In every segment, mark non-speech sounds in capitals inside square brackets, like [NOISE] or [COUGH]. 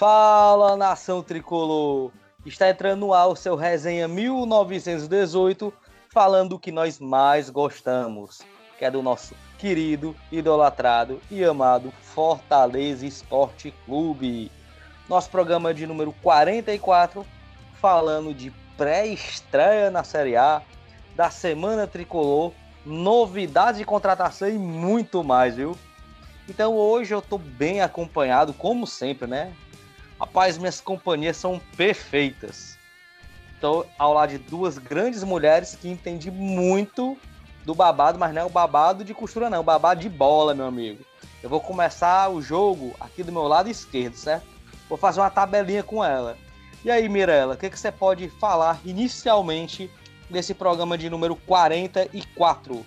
Fala nação tricolor! Está entrando no ar o seu resenha 1918, falando o que nós mais gostamos, que é do nosso querido, idolatrado e amado Fortaleza Esporte Clube. Nosso programa de número 44, falando de pré-estreia na Série A, da Semana Tricolor, novidades de contratação e muito mais, viu? Então hoje eu tô bem acompanhado, como sempre, né? Rapaz, minhas companhias são perfeitas. Estou ao lado de duas grandes mulheres que entendem muito do babado, mas não é o babado de costura, não, é o babado de bola, meu amigo. Eu vou começar o jogo aqui do meu lado esquerdo, certo? Vou fazer uma tabelinha com ela. E aí, Mirella, o que, que você pode falar inicialmente desse programa de número 44?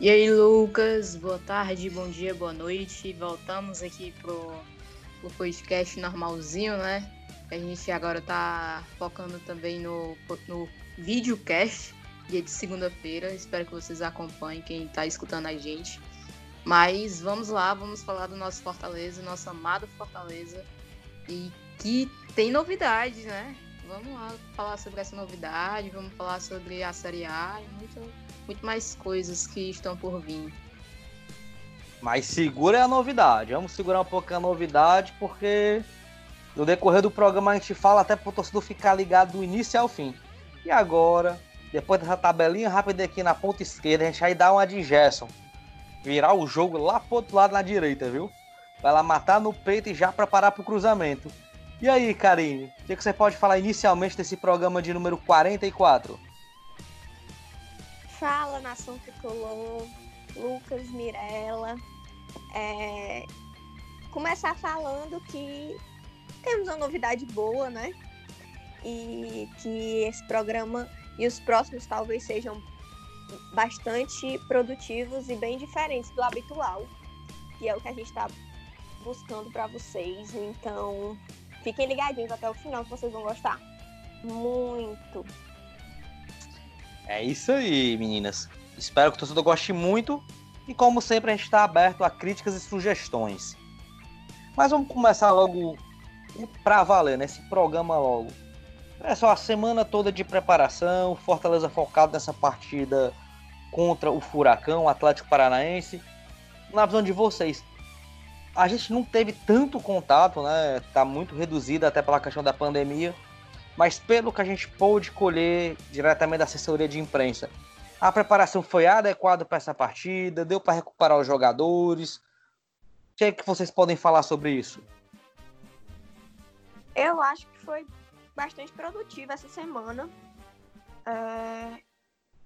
E aí, Lucas, boa tarde, bom dia, boa noite. Voltamos aqui pro, pro podcast normalzinho, né? A gente agora tá focando também no, no videocast, dia de segunda-feira. Espero que vocês acompanhem quem tá escutando a gente. Mas vamos lá, vamos falar do nosso Fortaleza, nosso amado Fortaleza. E que tem novidades, né? Vamos lá falar sobre essa novidade, vamos falar sobre a Série A e muito muito mais coisas que estão por vir. Mas segura a novidade. Vamos segurar um pouco a novidade, porque no decorrer do programa a gente fala até para o torcedor ficar ligado do início ao fim. E agora, depois dessa tabelinha rápida aqui na ponta esquerda, a gente vai dar uma de Gerson. Virar o jogo lá pro outro lado na direita, viu? Vai lá matar no peito e já preparar para o cruzamento. E aí, Karine, o que você pode falar inicialmente desse programa de número 44? Fala, Nação Tricolor, Lucas, Mirella. É... Começar falando que temos uma novidade boa, né? E que esse programa e os próximos talvez sejam bastante produtivos e bem diferentes do habitual, que é o que a gente está buscando para vocês. Então, fiquem ligadinhos até o final que vocês vão gostar. Muito. É isso aí, meninas. Espero que o torcedor goste muito. E como sempre, a gente está aberto a críticas e sugestões. Mas vamos começar logo para valer, nesse né? programa logo. É só a semana toda de preparação, Fortaleza focado nessa partida contra o Furacão, Atlético Paranaense. Na visão de vocês, a gente não teve tanto contato, né? Tá muito reduzido até pela questão da pandemia mas pelo que a gente pôde colher diretamente da assessoria de imprensa, a preparação foi adequada para essa partida, deu para recuperar os jogadores. O que é que vocês podem falar sobre isso? Eu acho que foi bastante produtiva essa semana. É...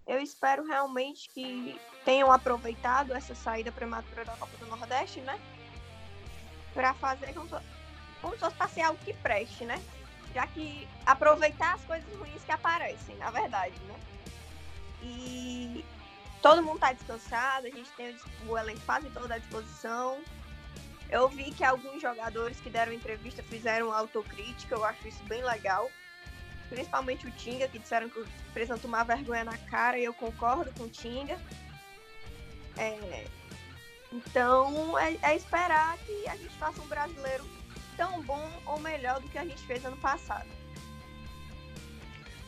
Eu espero realmente que tenham aproveitado essa saída prematura da Copa do Nordeste, né? Para fazer como se fosse passear algo que preste, né? já que aproveitar as coisas ruins que aparecem, na verdade, né? E todo mundo está descansado, a gente tem o elenco quase todo à disposição. Eu vi que alguns jogadores que deram entrevista fizeram autocrítica, eu acho isso bem legal. Principalmente o Tinga, que disseram que precisam tomar vergonha na cara, e eu concordo com o Tinga. É... Então, é, é esperar que a gente faça um brasileiro tão bom ou melhor do que a gente fez ano passado.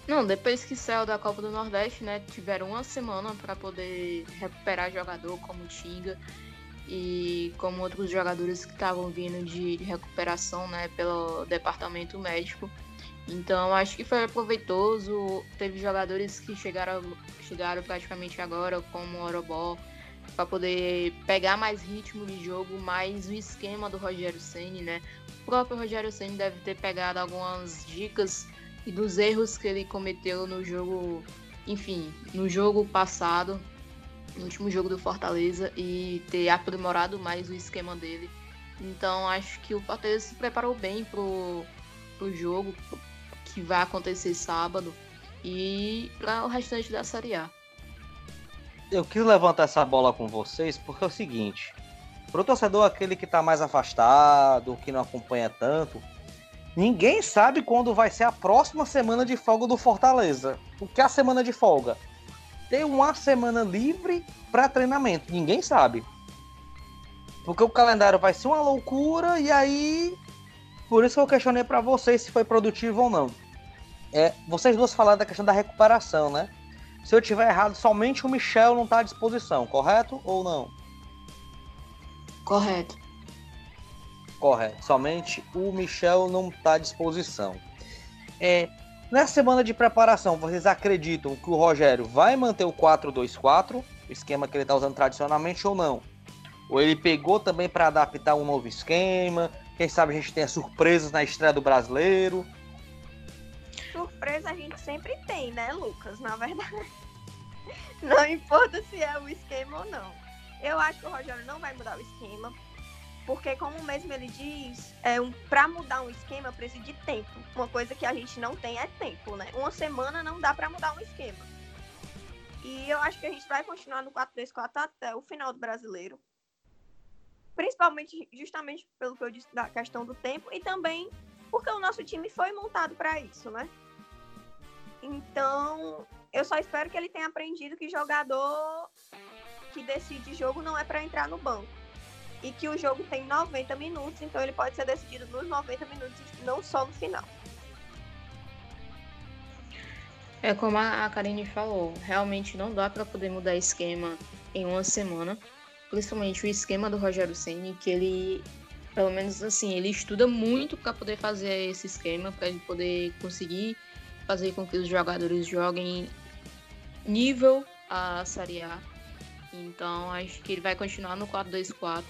Não, depois que saiu da Copa do Nordeste, né, tiveram uma semana para poder recuperar jogador como Tinga e como outros jogadores que estavam vindo de, de, recuperação, né, pelo departamento médico. Então acho que foi proveitoso. Teve jogadores que chegaram, chegaram praticamente agora, como o Orobó, para poder pegar mais ritmo de jogo, mais o esquema do Rogério Ceni, né? O próprio Rogério Ceni deve ter pegado algumas dicas e dos erros que ele cometeu no jogo, enfim, no jogo passado, no último jogo do Fortaleza e ter aprimorado mais o esquema dele. Então acho que o Fortaleza se preparou bem pro, pro jogo que vai acontecer sábado e para o restante da Série A. Eu quis levantar essa bola com vocês porque é o seguinte: para o torcedor, aquele que está mais afastado, que não acompanha tanto, ninguém sabe quando vai ser a próxima semana de folga do Fortaleza. O que é a semana de folga? Ter uma semana livre para treinamento. Ninguém sabe. Porque o calendário vai ser uma loucura e aí por isso que eu questionei para vocês se foi produtivo ou não. É, vocês duas falaram da questão da recuperação, né? Se eu tiver errado, somente o Michel não está à disposição, correto ou não? Correto. Correto. Somente o Michel não está à disposição. É, nessa semana de preparação, vocês acreditam que o Rogério vai manter o 4-2-4, o esquema que ele está usando tradicionalmente ou não? Ou ele pegou também para adaptar um novo esquema? Quem sabe a gente tenha surpresas na estreia do brasileiro? surpresa a gente sempre tem, né, Lucas? Na verdade. [LAUGHS] Não importa se é o esquema ou não. Eu acho que o Rogério não vai mudar o esquema. Porque, como mesmo ele diz, é um, para mudar um esquema precisa de tempo. Uma coisa que a gente não tem é tempo, né? Uma semana não dá para mudar um esquema. E eu acho que a gente vai continuar no 4-2-4 até o final do brasileiro. Principalmente, justamente pelo que eu disse da questão do tempo e também porque o nosso time foi montado para isso, né? Então, eu só espero que ele tenha aprendido que jogador que decide jogo não é para entrar no banco. E que o jogo tem 90 minutos, então ele pode ser decidido nos 90 minutos, não só no final. É como a Karine falou, realmente não dá para poder mudar esquema em uma semana, principalmente o esquema do Rogério Ceni, que ele, pelo menos assim, ele estuda muito para poder fazer esse esquema, para ele poder conseguir fazer com que os jogadores joguem nível a Série A. Então acho que ele vai continuar no 4-2-4.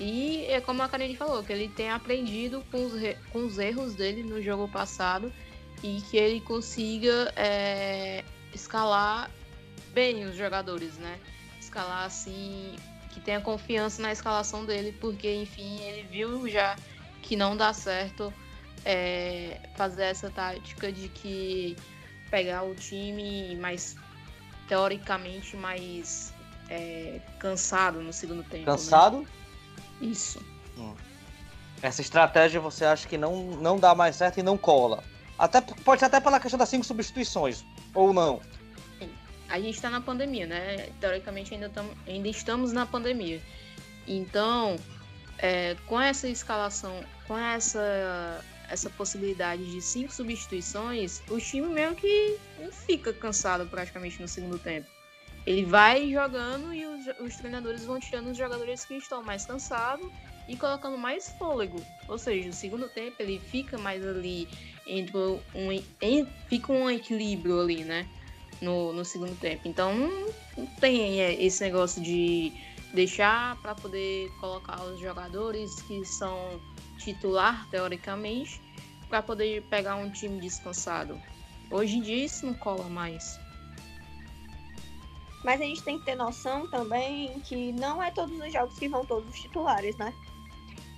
E é como a Karine falou, que ele tem aprendido com os, com os erros dele no jogo passado e que ele consiga é, escalar bem os jogadores, né? Escalar assim, que tenha confiança na escalação dele, porque enfim, ele viu já que não dá certo é, fazer essa tática de que pegar o time mais teoricamente mais é, cansado no segundo tempo. Né? Cansado? Né? Isso. Hum. Essa estratégia você acha que não, não dá mais certo e não cola. Até, pode ser até pela questão das cinco substituições, ou não. A gente está na pandemia, né? Teoricamente ainda, tam, ainda estamos na pandemia. Então, é, com essa escalação, com essa essa possibilidade de cinco substituições, o time meio que não fica cansado praticamente no segundo tempo. Ele vai jogando e os, os treinadores vão tirando os jogadores que estão mais cansados e colocando mais fôlego. Ou seja, no segundo tempo ele fica mais ali entre um, em, fica um equilíbrio ali, né? No, no segundo tempo. Então não, tem é, esse negócio de deixar para poder colocar os jogadores que são titular, teoricamente, para poder pegar um time descansado. Hoje em dia isso não cola mais. Mas a gente tem que ter noção também que não é todos os jogos que vão todos os titulares, né?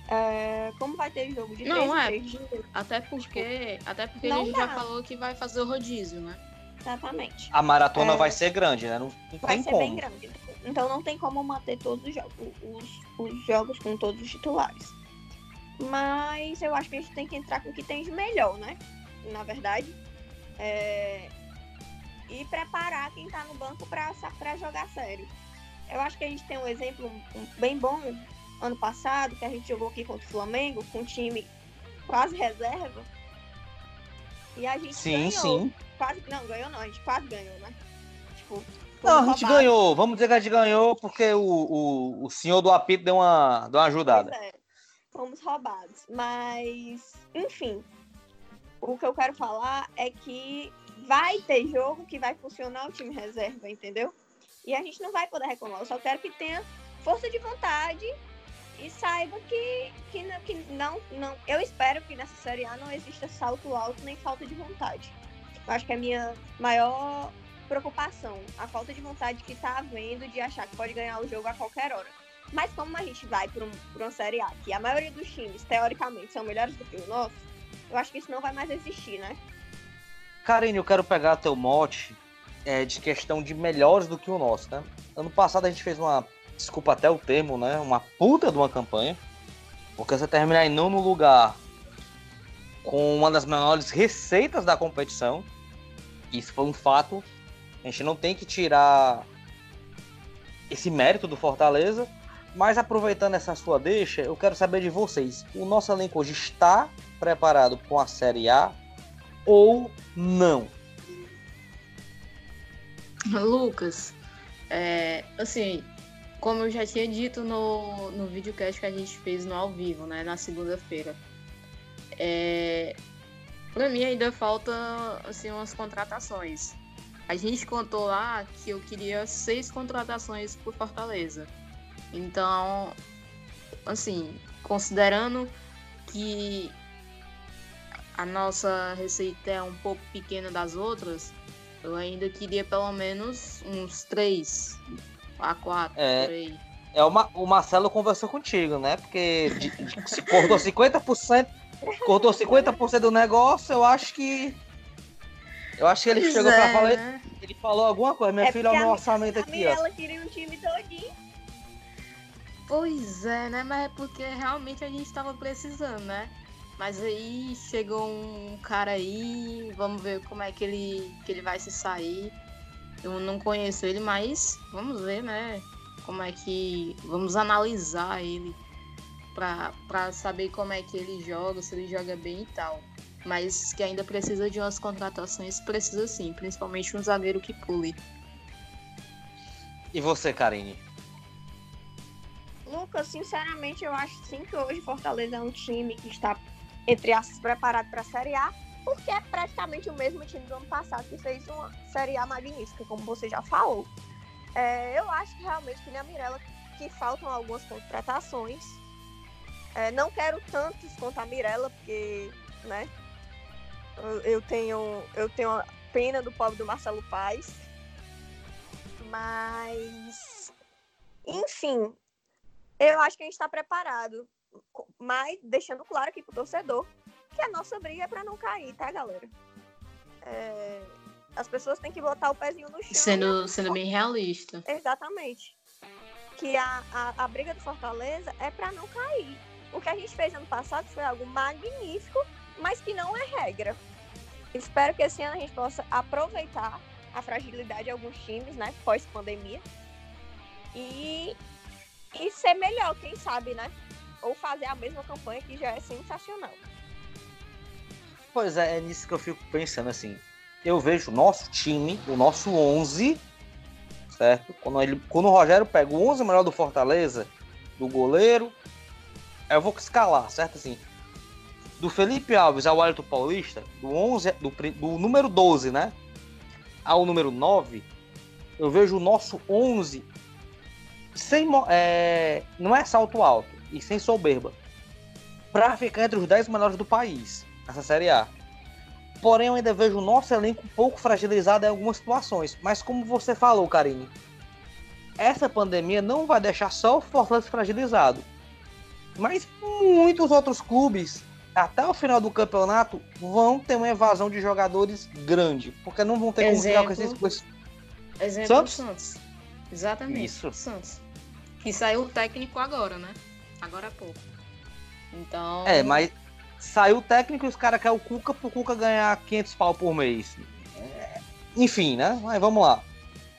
É, como vai ter jogo de não, três, é, três dias, Até porque, tipo, até porque ele já falou que vai fazer o rodízio, né? Exatamente. A maratona é, vai ser grande, né? Não, não vai tem ser como. bem grande. Então não tem como manter todos os jogos, os, os jogos com todos os titulares. Mas eu acho que a gente tem que entrar com o que tem de melhor, né? Na verdade. É... E preparar quem tá no banco para jogar sério. Eu acho que a gente tem um exemplo bem bom ano passado, que a gente jogou aqui contra o Flamengo, com um time quase reserva. E a gente sim, ganhou. Sim. Quase, não, ganhou não, a gente quase ganhou, né? Tipo, não, a gente ganhou. Vamos dizer que a gente ganhou porque o, o, o senhor do apito deu uma, deu uma ajudada. Pois é fomos roubados. Mas, enfim, o que eu quero falar é que vai ter jogo que vai funcionar o time reserva, entendeu? E a gente não vai poder reclamar. Eu só quero que tenha força de vontade e saiba que, que, que não, não. Eu espero que nessa Série A não exista salto alto nem falta de vontade. Eu acho que é a minha maior preocupação, a falta de vontade que tá havendo de achar que pode ganhar o jogo a qualquer hora. Mas como a gente vai para um, uma Série A, que a maioria dos times, teoricamente, são melhores do que o nosso, eu acho que isso não vai mais existir, né? Karine, eu quero pegar teu mote é, de questão de melhores do que o nosso, né? Ano passado a gente fez uma, desculpa até o termo, né? Uma puta de uma campanha. Porque você terminar em nono lugar com uma das menores receitas da competição, isso foi um fato. A gente não tem que tirar esse mérito do Fortaleza, Mas aproveitando essa sua deixa, eu quero saber de vocês. O nosso elenco hoje está preparado com a Série A ou não? Lucas, é, assim, como eu já tinha dito no, no videocast que a gente fez no ao vivo, né, na segunda-feira, é, para mim ainda falta assim umas contratações. A gente contou lá que eu queria seis contratações por Fortaleza. Então, assim, considerando que a nossa receita é um pouco pequena das outras, eu ainda queria pelo menos uns três a quatro, É. por aí. É uma, o Marcelo conversou contigo, né? Porque de- de- se cortou 50%, cortou 50% do negócio, eu acho que. Eu acho que ele Pois chegou é, pra falar. né? Ele falou alguma coisa. Minha É filha, olha o meu a- orçamento A aqui, ó. Mirella queria um time todinho. Pois é, né? Mas é porque realmente a gente tava precisando, né? Mas aí chegou um cara aí, vamos ver como é que ele, que ele vai se sair. Eu não conheço ele, mas vamos ver, né? Como é que. Vamos analisar ele pra, pra saber como é que ele joga, se ele joga bem e tal. Mas que ainda precisa de umas contratações, precisa sim, principalmente um zagueiro que pule. E você, Karine? Lucas, sinceramente, eu acho sim que hoje Fortaleza é um time que está, entre aspas, preparado para a Série A, porque é praticamente o mesmo time do ano passado que fez uma Série A magnífica, como você já falou. É, eu acho que realmente que nem a Mirella, que faltam algumas contratações. É, não quero tantos quanto a Mirella, porque, né, eu, tenho, eu tenho a pena do pobre do Marcelo Paes. Mas, enfim, eu acho que a gente está preparado, mas deixando claro aqui pro torcedor que a nossa briga é para não cair, tá, galera? É, as pessoas têm que botar o pezinho no chão. Sendo, sendo bem realista. Exatamente. Que a, a, a briga do Fortaleza é para não cair. O que a gente fez ano passado foi algo magnífico, mas que não é regra. Espero que esse ano a gente possa aproveitar a fragilidade de alguns times, né, pós-pandemia, e, e ser melhor, quem sabe, né? Ou fazer a mesma campanha que já é sensacional. Pois é, é nisso que eu fico pensando assim. Eu vejo o nosso time, o nosso 11, certo? Quando, ele, quando o Rogério pega o 11 melhor do Fortaleza, do goleiro, eu vou escalar, certo? Assim, do Felipe Alves ao Wellington Paulista, do 11, do, do número 12, né? Ao número 9, eu vejo o nosso 11 sem, é, não é salto alto e sem soberba, para ficar entre os 10 melhores do país nessa Série A. Porém, eu ainda vejo o nosso elenco um pouco fragilizado em algumas situações. Mas como você falou, Karine, essa pandemia não vai deixar só o Fortaleza fragilizado. Mas muitos outros clubes, até o final do campeonato, vão ter uma evasão de jogadores grande. Porque não vão ter como ficar com esses, Exemplo. com esses- Exemplo Santos? Santos. Exatamente. Isso. Santos. Que saiu o técnico agora, né? Agora há pouco. Então. É, mas saiu o técnico e os caras querem o Cuca pro Cuca ganhar 500 pau por mês. É, Enfim, né? Mas vamos lá.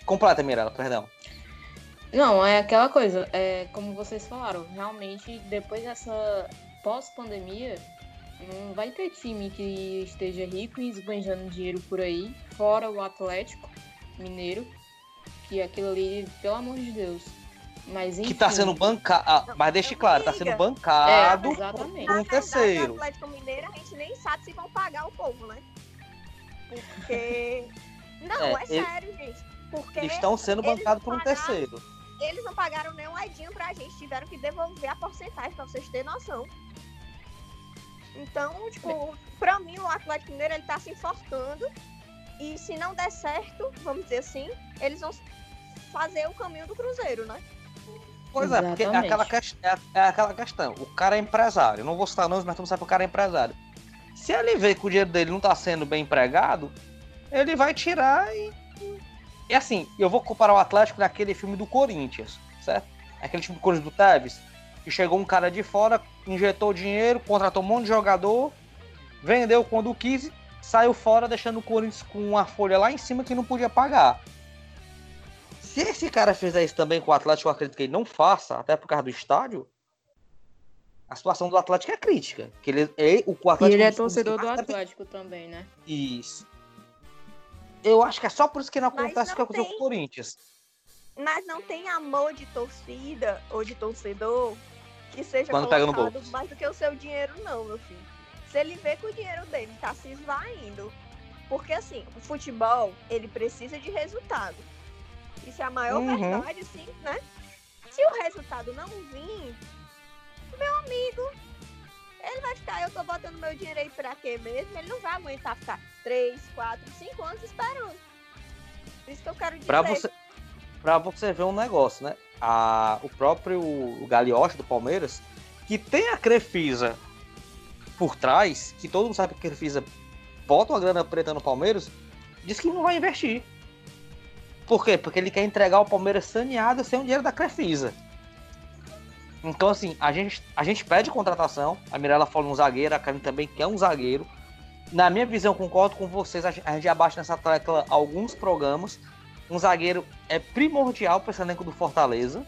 Completa, Mirella, perdão. Não, é aquela coisa, é como vocês falaram, realmente depois dessa pós-pandemia, não vai ter time que esteja rico e esbanjando dinheiro por aí, fora o Atlético Mineiro, que aquilo ali, pelo amor de Deus. Mas enfim. Que tá sendo bancado. Mas deixe claro, tá sendo É, bancado exatamente. por um terceiro. o Atlético Mineiro, a gente nem sabe se vão pagar o povo, né? Porque. [LAUGHS] Não, É, é, ele- sério, gente. Porque estão sendo bancados por um pagaram- terceiro. eles não pagaram nem um edinho pra gente, tiveram que devolver a porcentagem pra vocês terem noção. Então, tipo, pra mim o Atlético Mineiro ele tá se enforcando. E se não der certo, vamos dizer assim, eles vão fazer o caminho do Cruzeiro, né? Pois é, porque é aquela, ques- é, é aquela questão. O cara é empresário. Eu não vou citar nomes, mas tu não sabe que o cara é empresário. Se ele vê que o dinheiro dele não tá sendo bem empregado, ele vai tirar e. E assim, eu vou comparar o Atlético naquele filme do Corinthians, certo? Aquele time do Corinthians do Tevez, que chegou um cara de fora, injetou dinheiro, contratou um monte de jogador, vendeu quando quis, saiu fora, deixando o Corinthians com uma folha lá em cima que não podia pagar. Se se esse cara fizer isso também com o Atlético, eu acredito que ele não faça, até por causa do estádio, a situação do Atlético é crítica. Que ele, ele, o E Atlético ele é torcedor do Atlético também, né? Isso. Eu acho que é só por isso que não Mas acontece o que não aconteceu com tem. o Corinthians. Mas não tem amor de torcida ou de torcedor que seja Quando pega no colocado bolso. mais do que o seu dinheiro, não, meu filho. Se ele vê que o dinheiro dele tá se esvaindo. Porque assim, o futebol, ele precisa de resultado. Isso é a maior Uhum. verdade, sim, né? Se o resultado não vir, meu amigo, ele vai ficar, eu tô botando meu dinheiro aí pra quê mesmo? Ele não vai aguentar ficar 3, 4, 5 anos esperando. Isso que eu quero dizer. Pra você, pra você ver um negócio, né? A, o próprio o do Palmeiras, que tem a Crefisa por trás, que todo mundo sabe que a Crefisa bota uma grana preta no Palmeiras, diz que não vai investir. Por quê? Porque ele quer entregar o Palmeiras saneado sem o dinheiro da Crefisa. Então, assim, a gente, a gente pede contratação. A Mirella fala um zagueiro, a Karen também quer um zagueiro. Na minha visão, concordo com vocês. A gente a gente abaixa nessa tecla alguns programas. Um zagueiro é primordial para esse elenco do Fortaleza.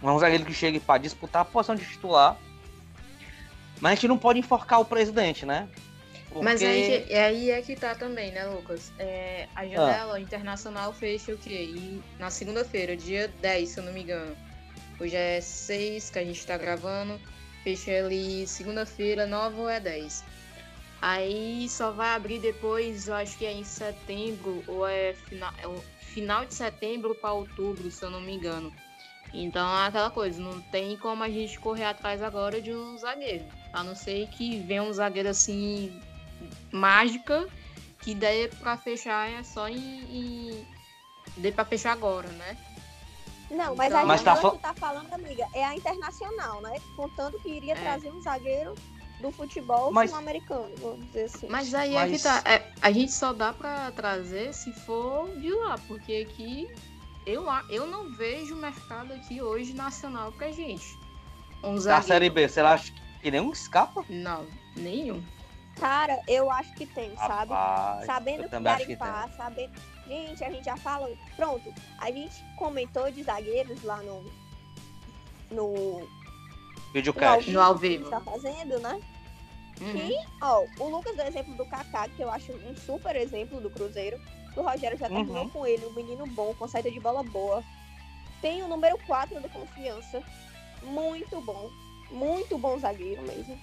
É um zagueiro que chegue para disputar a posição de titular. Mas a gente não pode enforcar o presidente, né? Mas Porque- aí, aí é que tá também, né, Lucas? É, a janela internacional fecha o quê? E na segunda-feira, dia 10, se eu não me engano. Hoje é 6 que a gente tá gravando. Fecha ali segunda-feira, 9 ou é 10. Aí só vai abrir depois, eu acho que é em setembro, ou é final, é final de setembro para outubro, se eu não me engano. Então é aquela coisa, não tem como a gente correr atrás agora de um zagueiro. A não ser que venha um zagueiro assim mágica que daí pra fechar é só em, em... dê pra fechar agora, né? Não, mas Então- a Mas gente tá fal- tá falando, amiga, é a internacional, né? Contando que iria É. trazer um zagueiro do futebol Mas- sul-americano, vamos dizer assim. Mas aí é que Mas- tá. é, a gente só dá pra trazer se for de lá, porque aqui eu, eu não vejo mercado aqui hoje nacional pra gente. Um Da zagueiro. Série B, você acha que nenhum escapa? Não, nenhum. Cara, eu acho que tem, sabe? Rapaz, Sabendo eu que também acho que garimpar, sabendo. Gente, a gente já falou. Pronto, a gente comentou de zagueiros lá no. No. tem. Videocast. No ao que a gente vivo. tá fazendo, né? Uhum. Que, ó, o Lucas deu exemplo do Kaká, que eu acho um super exemplo do Cruzeiro. O Rogério já terminou Uhum. com ele, um menino bom, com saída de bola boa. Tem o número 4 do confiança. Muito bom. Muito bom zagueiro mesmo.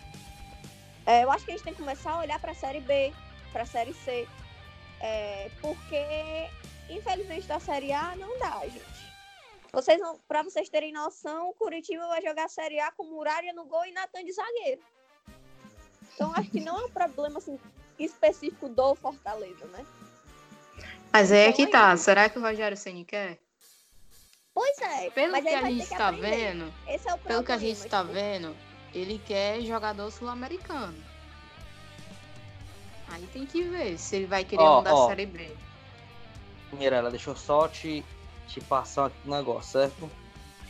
É, eu acho que a gente tem que começar a olhar pra série B, pra série C. É, porque, infelizmente, da série A não dá, gente. Vocês pra vocês terem noção, o Curitiba vai jogar a série A com Muralha no gol e Natan de zagueiro. Então acho que não é um problema assim, específico do Fortaleza, né? Mas aí é Então que é tá. Será que o Rogério Ceni quer? Pois é, Pelo que a gente que tá vendo, Esse é o pelo problema. que a gente tá tipo, vendo, ele quer jogador sul-americano. Aí tem que ver se ele vai querer Ó, um da ó. Série B. Mirella, deixa eu só te, te passar aqui um negócio, certo?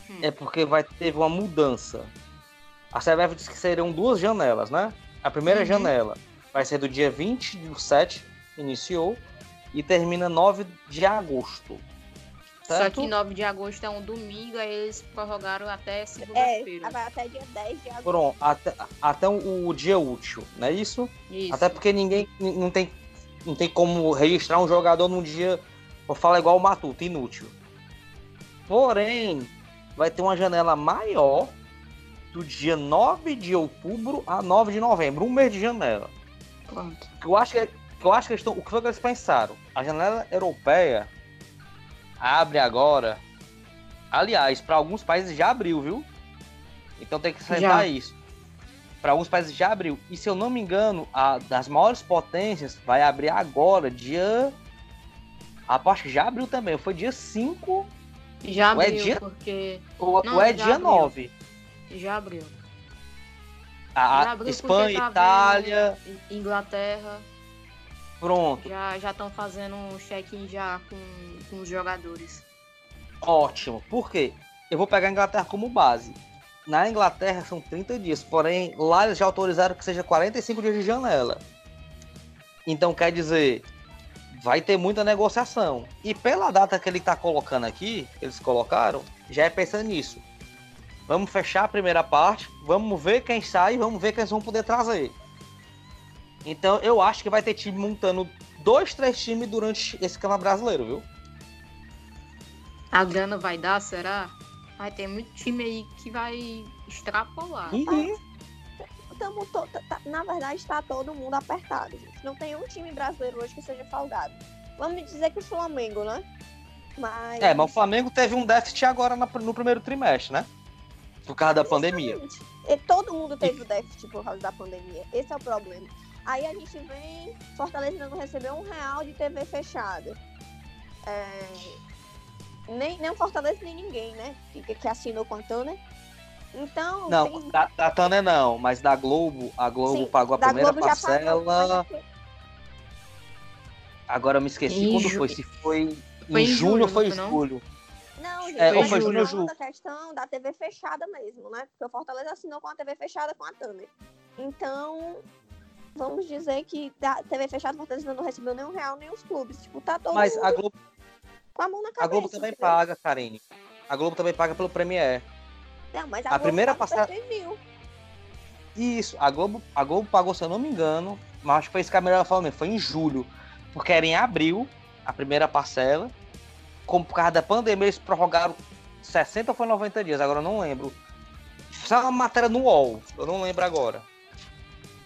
Hum. É porque vai teve uma mudança. A CBF disse que seriam duas janelas, né? A primeira Uhum. janela vai ser do dia 20 do 7, iniciou, e termina 9 de agosto. Só Certo? que 9 de agosto é um domingo, aí eles prorrogaram até É, segunda-feira. vai até dia 10 de agosto. Pronto, até, até o, o dia útil, não é isso? Isso. Até porque ninguém não tem, não tem como registrar um jogador num dia, vou falar igual o Matuto, inútil. Porém, vai ter uma janela maior do dia 9 de outubro a 9 de novembro, um mês de janela. Pronto. Que Eu acho que, que eu acho que eles estão, o que foi que eles pensaram? A janela europeia abre agora. Aliás, para alguns países já abriu, viu? Então tem que aceitar isso. Para alguns países já abriu. E se eu não me engano, a das maiores potências vai abrir agora, dia. A acho que já abriu também. Foi dia 5 Já Ou é abriu, dia- porque. ou, Não, ou é dia abriu. 9. Já abriu. A, Já a abriu Espanha, tá Itália, Inglaterra. Pronto. Já já estão fazendo um check-in já com, com os jogadores. Ótimo. Por quê? Eu vou pegar a Inglaterra como base. Na Inglaterra são 30 dias, porém lá eles já autorizaram que seja 45 dias de janela. Então quer dizer, vai ter muita negociação. E pela data que ele tá colocando aqui, eles colocaram, já é pensando nisso. Vamos fechar a primeira parte, vamos ver quem sai, vamos ver quem eles vão poder trazer. Então eu acho que vai ter time montando dois, três times durante esse campeonato brasileiro, viu? A grana vai dar, será? Vai ter muito time aí que vai extrapolar. Uhum. Tamo to- tá- tá- na verdade, está todo mundo apertado, gente. Não tem um time brasileiro hoje que seja folgado. Vamos dizer que o Flamengo, né? Mas. É, mas o Flamengo teve um déficit agora no primeiro trimestre, né? Por causa da pandemia. Exatamente. E todo mundo teve o déficit por causa da pandemia. Esse é o problema. Aí a gente vem, Fortaleza ainda não recebeu um real de TV fechada. É, Nem, nem o Fortaleza, nem ninguém, né? Que, que assinou com a Turner. Então, Não, tem- da, da Tânia não, mas da Globo, a Globo sim, pagou a primeira Globo já pagou, mas parcela. é Agora eu me esqueci Em quando ju- foi. Se foi, Foi em julho, ou foi em não julho. Não, gente, É, ou foi ou conta da questão da TV fechada mesmo, né? Porque o Fortaleza assinou com a TV fechada com a Turner. Então, vamos dizer que da TV fechada, Fortaleza ainda não recebeu nenhum real, nem os clubes. Tipo, tá todo Mas mundo a Globo, com a mão na cabeça. a Globo também entendeu? paga, Karine. A Globo também paga pelo Premier. Não, mas a, A Globo primeira passada-. Isso, a Globo, a Globo pagou, se eu não me engano, mas acho que foi isso que a melhor falou mesmo, foi em julho. Porque era em abril, a primeira parcela. Como por causa da pandemia, eles prorrogaram 60 ou foi 90 dias, agora eu não lembro. Só uma matéria no UOL, eu não lembro agora.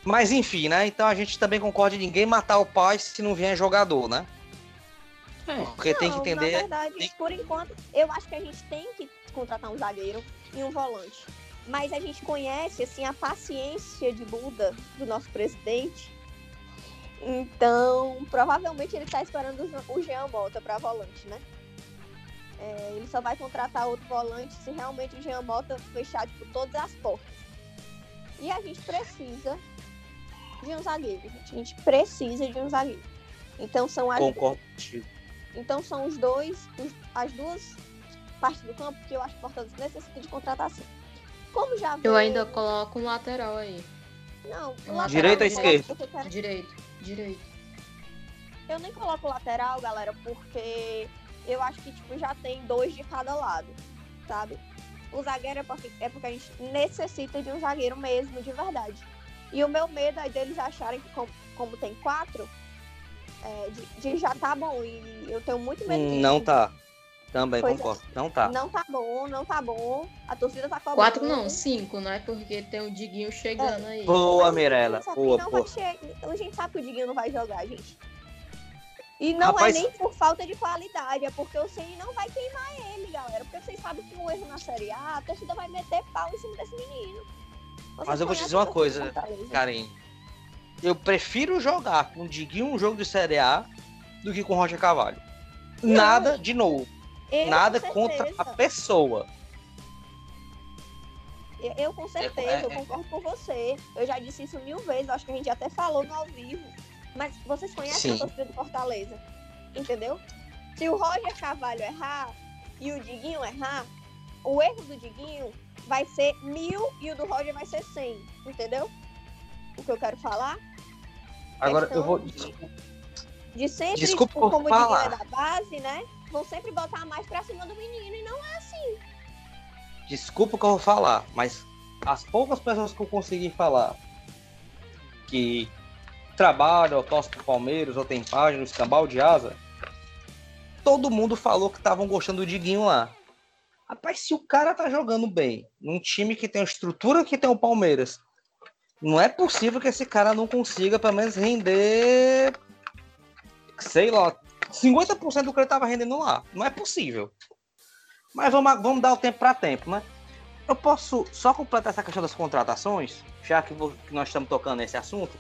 Mas enfim, né? Então a gente também concorda em ninguém matar o pai se não vier jogador, né? É. Porque tem que Não, entender. Na verdade, tem- por enquanto, eu acho que a gente tem que contratar um zagueiro e um volante. Mas a gente conhece, assim, a paciência de Buda do nosso presidente. Então, provavelmente ele tá esperando o o Jean Mota para volante, né? É, ele só vai contratar outro volante se realmente o Jean Mota fechar, tipo, todas as portas. E a gente precisa de um zagueiro, gente. A gente precisa de um zagueiro. Então são as Concordo contigo. então são os dois, os- as duas partes do campo que eu acho que o Fortaleza necessita de contratação. Como já Eu veio- ainda coloco um lateral aí. Não, o Direito lateral ou eu coloco esquerdo? porque eu quero- Direito, direito. Eu nem coloco lateral, galera, porque eu acho que tipo, já tem dois de cada lado, sabe? O zagueiro é porque, é porque a gente necessita de um zagueiro mesmo, de verdade. E o meu medo é deles acharem que, como, como tem quatro, é, de, de já tá bom. E eu tenho muito medo disso. Não tá. Também Pois é. concordo. Não tá. Não tá bom, não tá bom. A torcida tá cobrando. Quatro não, cinco, né? Porque tem o Diguinho chegando aí. Boa, Mirella. A gente, Boa, não boa. che- a gente sabe que o Diguinho não vai jogar, gente. E não Rapaz- é nem por falta de qualidade, é porque o Ceni não vai queimar ele, galera. Porque vocês sabem que um erro na Série A, a torcida vai meter pau em cima desse menino. Mas eu vou te dizer uma coisa, Fortaleza. Karine. Eu prefiro jogar com o Diguinho um jogo de Série A do que com o Roger Carvalho. Nada, de novo, Eu, nada contra a pessoa. Eu, eu com certeza, é- eu concordo com você. Eu já disse isso mil vezes, acho que a gente até falou no ao vivo. Mas vocês conhecem Sim. a torcida do Fortaleza, entendeu? Se o Roger Carvalho errar e o Diguinho errar, o erro do Diguinho vai ser mil e o do Roger vai ser cem, entendeu? O que eu quero falar? Agora eu vou. de- De sempre, Desculpa tipo, como falar. é da base, né? Vão sempre botar mais pra cima do menino e não é Desculpa o que eu vou falar, mas as poucas pessoas que eu consegui falar que trabalham, ou torcem pro Palmeiras, ou tem página no escambau de asa, todo mundo falou que estavam gostando do Diguinho lá. Rapaz, se o cara tá jogando bem num time que tem a estrutura que tem o Palmeiras, não é possível que esse cara não consiga pelo menos render, sei lá, 50% do que ele tava rendendo lá. Não é possível. Mas vamos, vamos dar o tempo para tempo, né? Eu posso só completar essa questão das contratações, já que, vo- que nós estamos tocando nesse assunto.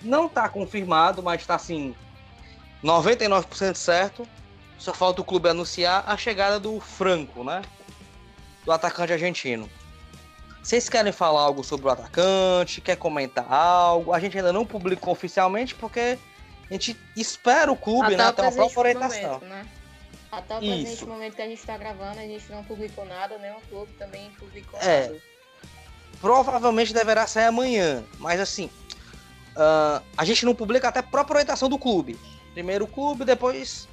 Não está confirmado, mas está assim 99% certo. Só falta o clube anunciar a chegada do Franco, né? Do atacante argentino. Vocês querem falar algo sobre o atacante? Quer comentar algo? A gente ainda não publicou oficialmente porque a gente espera o clube, né? Até uma própria orientação. momento, né? Até o Isso. presente momento que a gente tá gravando, a gente não publicou nada, nenhum clube também publicou É. nada. provavelmente deverá sair amanhã. Mas assim, ah, a gente não publica até a própria orientação do clube. Primeiro o clube, depois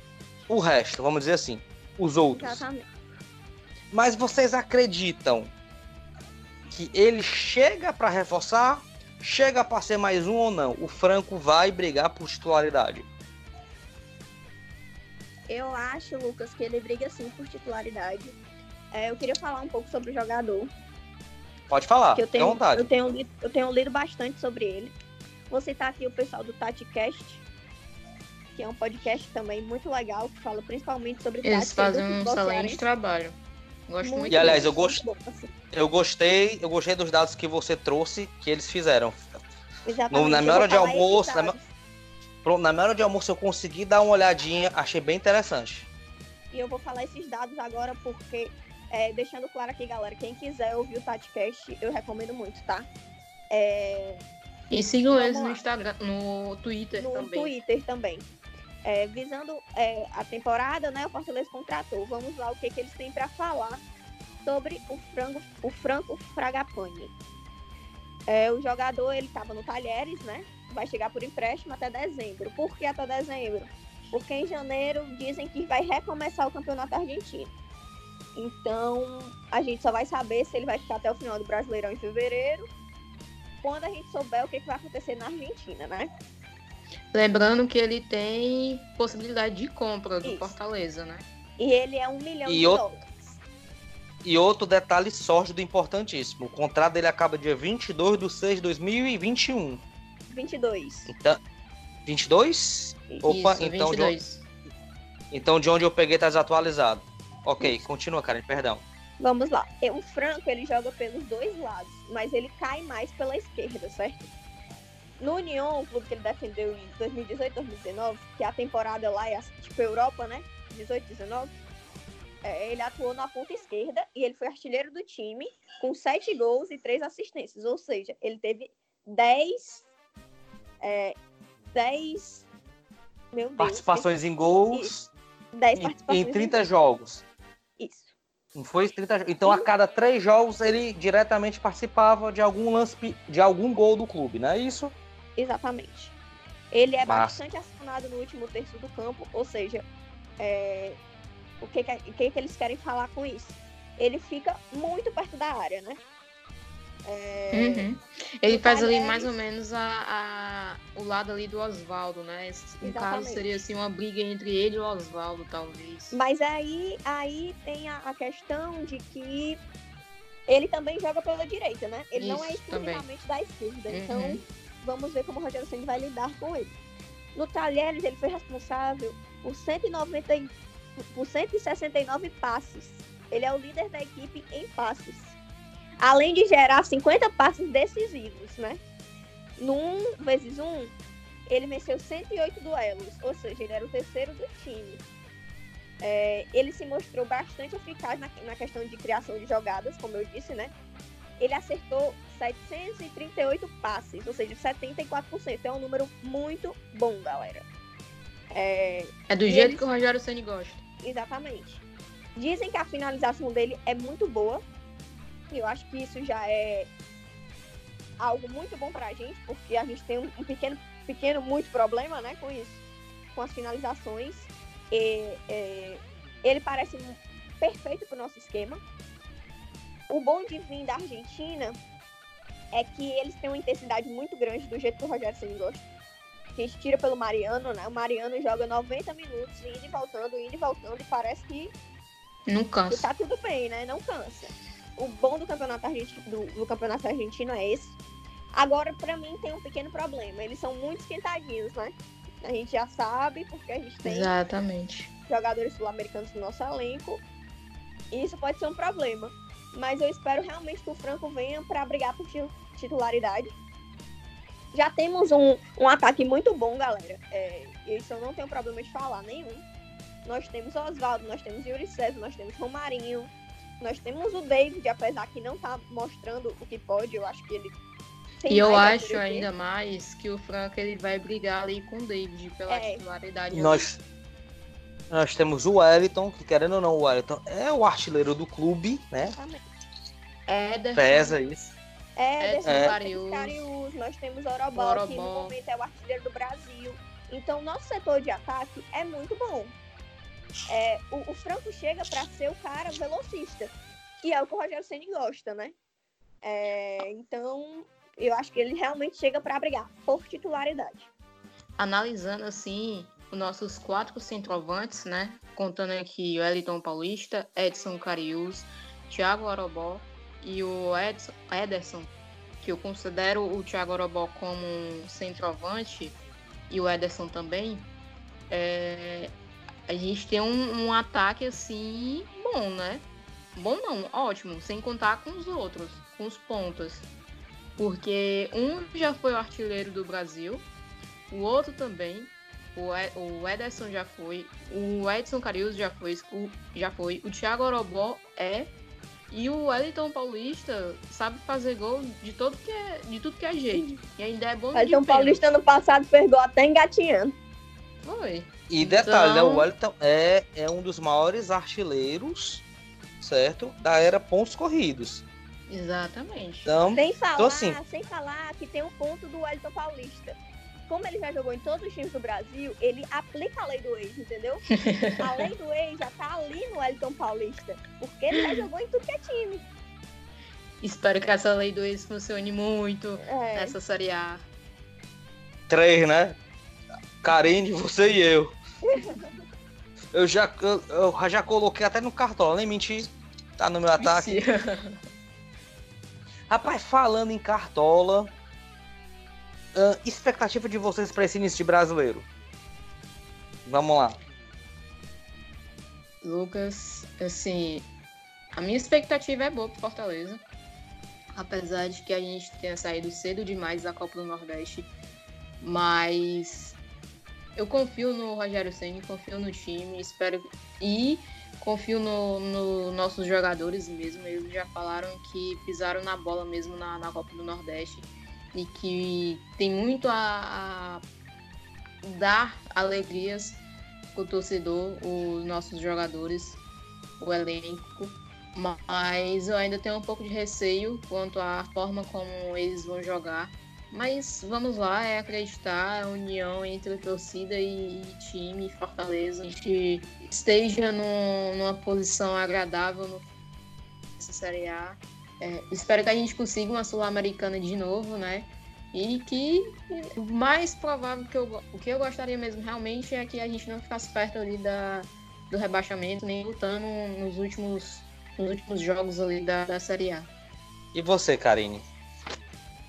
o resto, vamos dizer assim, os outros. Exatamente. Mas vocês acreditam que ele chega para reforçar, chega para ser mais um ou não? O Franco vai brigar por titularidade. Eu acho, Lucas, que ele briga sim por titularidade. É, eu queria falar um pouco sobre o jogador. Pode falar, que eu tenho, vontade. eu, tenho, lido- eu tenho lido bastante sobre ele. Vou citar aqui o pessoal do TatiCast, que é um podcast também muito legal, que fala principalmente sobre Eles fazem um excelente cearense. trabalho. Gosto muito. E, aliás, eu gosto- Muito bom, assim. Eu gostei, eu gostei dos dados que você trouxe, que eles fizeram. Exatamente. na eu minha hora de almoço, na na minha hora de almoço eu consegui dar uma olhadinha, achei bem interessante. E eu vou falar esses dados agora porque, é, deixando claro aqui, galera, quem quiser ouvir o TatiCast, eu recomendo muito, tá? É, E sigam eles no. Instagram, no Twitter no também. Twitter também. É, visando é, a temporada, né? O Fortaleza contratou. Vamos lá o que, que eles têm para falar sobre o frango, o Franco Fragapane. É, o jogador ele estava no Talheres, né? Vai chegar por empréstimo até dezembro. Por que até dezembro? Porque em janeiro dizem que vai recomeçar o campeonato argentino. Então a gente só vai saber se ele vai ficar até o final do Brasileirão em fevereiro. Quando a gente souber o que, que vai acontecer na Argentina, né? Lembrando que ele tem possibilidade de compra do Isso. Fortaleza, né? E ele é um milhão E de outro- dólares. E outro detalhe sórdido importantíssimo: o contrato dele acaba dia 22 de 6 de 2021. 22. Então, 22? Opa, Isso, então, 22. Então de onde eu peguei tá desatualizado. Ok, continua, Karen, perdão. Vamos lá. O Franco, ele joga pelos dois lados, mas ele cai mais pela esquerda, certo? No União, o clube que ele defendeu em 2018, 2019, que a temporada lá é tipo Europa, né? 18, 19. é, ele atuou na ponta esquerda e ele foi artilheiro do time com sete gols e três assistências. Ou seja, ele teve 10. É, 10. Meu Deus. Participações em gols 10 em, participações. em 30 jogos. Isso. Não foi 30 jo- Então, a cada três jogos, ele diretamente participava de algum lance, de algum gol do clube, não é isso? Exatamente. Ele é Massa. bastante acionado no último terço do campo, ou seja, é, o, que, que, que, que eles querem falar com isso? Ele fica muito perto da área, né? É, Uhum. Ele faz ali mais ou menos a, a- o lado ali do Oswaldo, né? No caso, seria assim uma briga entre ele e o Oswaldo, talvez. Mas aí, aí tem a, a questão de que ele também joga pela direita, né? Ele não é Isso, também. exclusivamente da esquerda. Uhum. Então, vamos ver como o Rogério Ceni vai lidar com ele. No Talheres, ele foi responsável por 190 e- por 169 passes. Ele é o líder da equipe em passes. Além de gerar 50 passes decisivos, né? No 1 vezes 1, ele venceu 108 duelos, ou seja, ele era o terceiro do time. É, ele se mostrou bastante eficaz na, na questão de criação de jogadas, como eu disse, né? Ele acertou 738 passes, ou seja, 74%. É um número muito bom, galera. É, É do jeito ele- que o Rogério Ceni gosta. Exatamente. Dizem que a finalização dele é muito boa. E eu acho que isso já é algo muito bom pra gente, porque a gente tem um, pequeno, pequeno, muito problema, né, com isso. Com as finalizações. E, é, ele parece perfeito pro nosso esquema. O bom de vir da Argentina é que eles têm uma intensidade muito grande do jeito que o Rogério Ceni gosta. Que a gente tira pelo Mariano, né? O Mariano joga 90 minutos indo e voltando, indo e voltando, e parece que, Não que cansa. tá tudo bem, né? Não cansa. O bom do campeonato argentino, do, do campeonato argentino é esse. Agora, pra mim, tem um pequeno problema. Eles são muito esquentadinhos, né? A gente já sabe, porque a gente tem Exatamente. jogadores sul-americanos no nosso elenco. E isso pode ser um problema. Mas eu espero realmente que o Franco venha para brigar por ti- titularidade. Já temos um, um ataque muito bom, galera. É, isso eu não tenho problema de falar nenhum. Nós temos Oswaldo, nós temos Yuri César, nós temos Romarinho, nós temos o David, apesar que não tá mostrando o que pode, eu acho que ele tem E eu acho ainda mais que o Franco ele vai brigar ali com o David pela É. titularidade. Nós, nós temos o Wellington, que querendo ou não, o Wellington é o artilheiro do clube, né? Exatamente. Éder, Pesa isso. É, É, desse é. nós temos Cariús, nós temos Orobó, que no momento é o artilheiro do Brasil. Então, nosso setor de ataque é muito bom. É, o, o Franco chega para ser o cara velocista, que é o que o Rogério Ceni gosta, né? É, então, eu acho que ele realmente chega para brigar por titularidade. Analisando assim os nossos quatro centroavantes, né? Contando aqui o Eliton Paulista, Edson Carius, Thiago Orobó e o Edson, Ederson, que eu considero o Thiago Orobó como um centroavante e o Ederson também. É, a gente tem um, um ataque assim bom, né? Bom não, ótimo, sem contar com os outros, com os pontas. Porque um já foi o artilheiro do Brasil, o outro também, o Ederson já foi, o Edson Carius já foi, o, já foi, o Thiago Orobó é, e o Wellington Paulista sabe fazer gol de, todo que é, de tudo que é jeito. E ainda é bom O Wellington Paulista no passado fez gol até engatinhando. Foi. E detalhe, né? O então- Wellington é, é um dos maiores artilheiros, certo? Da era pontos corridos. Exatamente. Então, sem falar, então, assim, sem falar que tem um ponto do Wellington Paulista. Como ele já jogou em todos os times do Brasil, ele aplica a lei do ex, entendeu? [LAUGHS] a lei do ex já tá ali no Wellington Paulista. Porque ele já jogou em tudo que é time. Espero que essa lei do ex funcione muito é. nessa Série A. Três, né? Karine, você e eu. [LAUGHS] Eu já, eu, eu já coloquei até no cartola, nem mentir. Tá no meu ataque. Rapaz, falando em cartola, uh, expectativa de vocês para esse início de brasileiro? Vamos lá. Lucas, assim, a minha expectativa é boa pro Fortaleza. Apesar de que a gente tenha saído cedo demais da Copa do Nordeste. Mas eu confio no Rogério Senna, confio no time, espero e confio nos no nossos jogadores mesmo. Eles já falaram que pisaram na bola mesmo na, na Copa do Nordeste e que tem muito a, a dar alegrias para o torcedor, os nossos jogadores, o elenco. Mas eu ainda tenho um pouco de receio quanto à forma como eles vão jogar mas vamos lá, é acreditar a união entre torcida e time, Fortaleza. A gente esteja no, numa posição agradável nessa Série A. É, espero que a gente consiga uma Sul-Americana de novo, né? E que o mais provável que eu, o que eu gostaria mesmo realmente é que a gente não ficasse perto ali da, do rebaixamento, nem lutando nos últimos, nos últimos jogos ali da, da Série A. E você, Karine?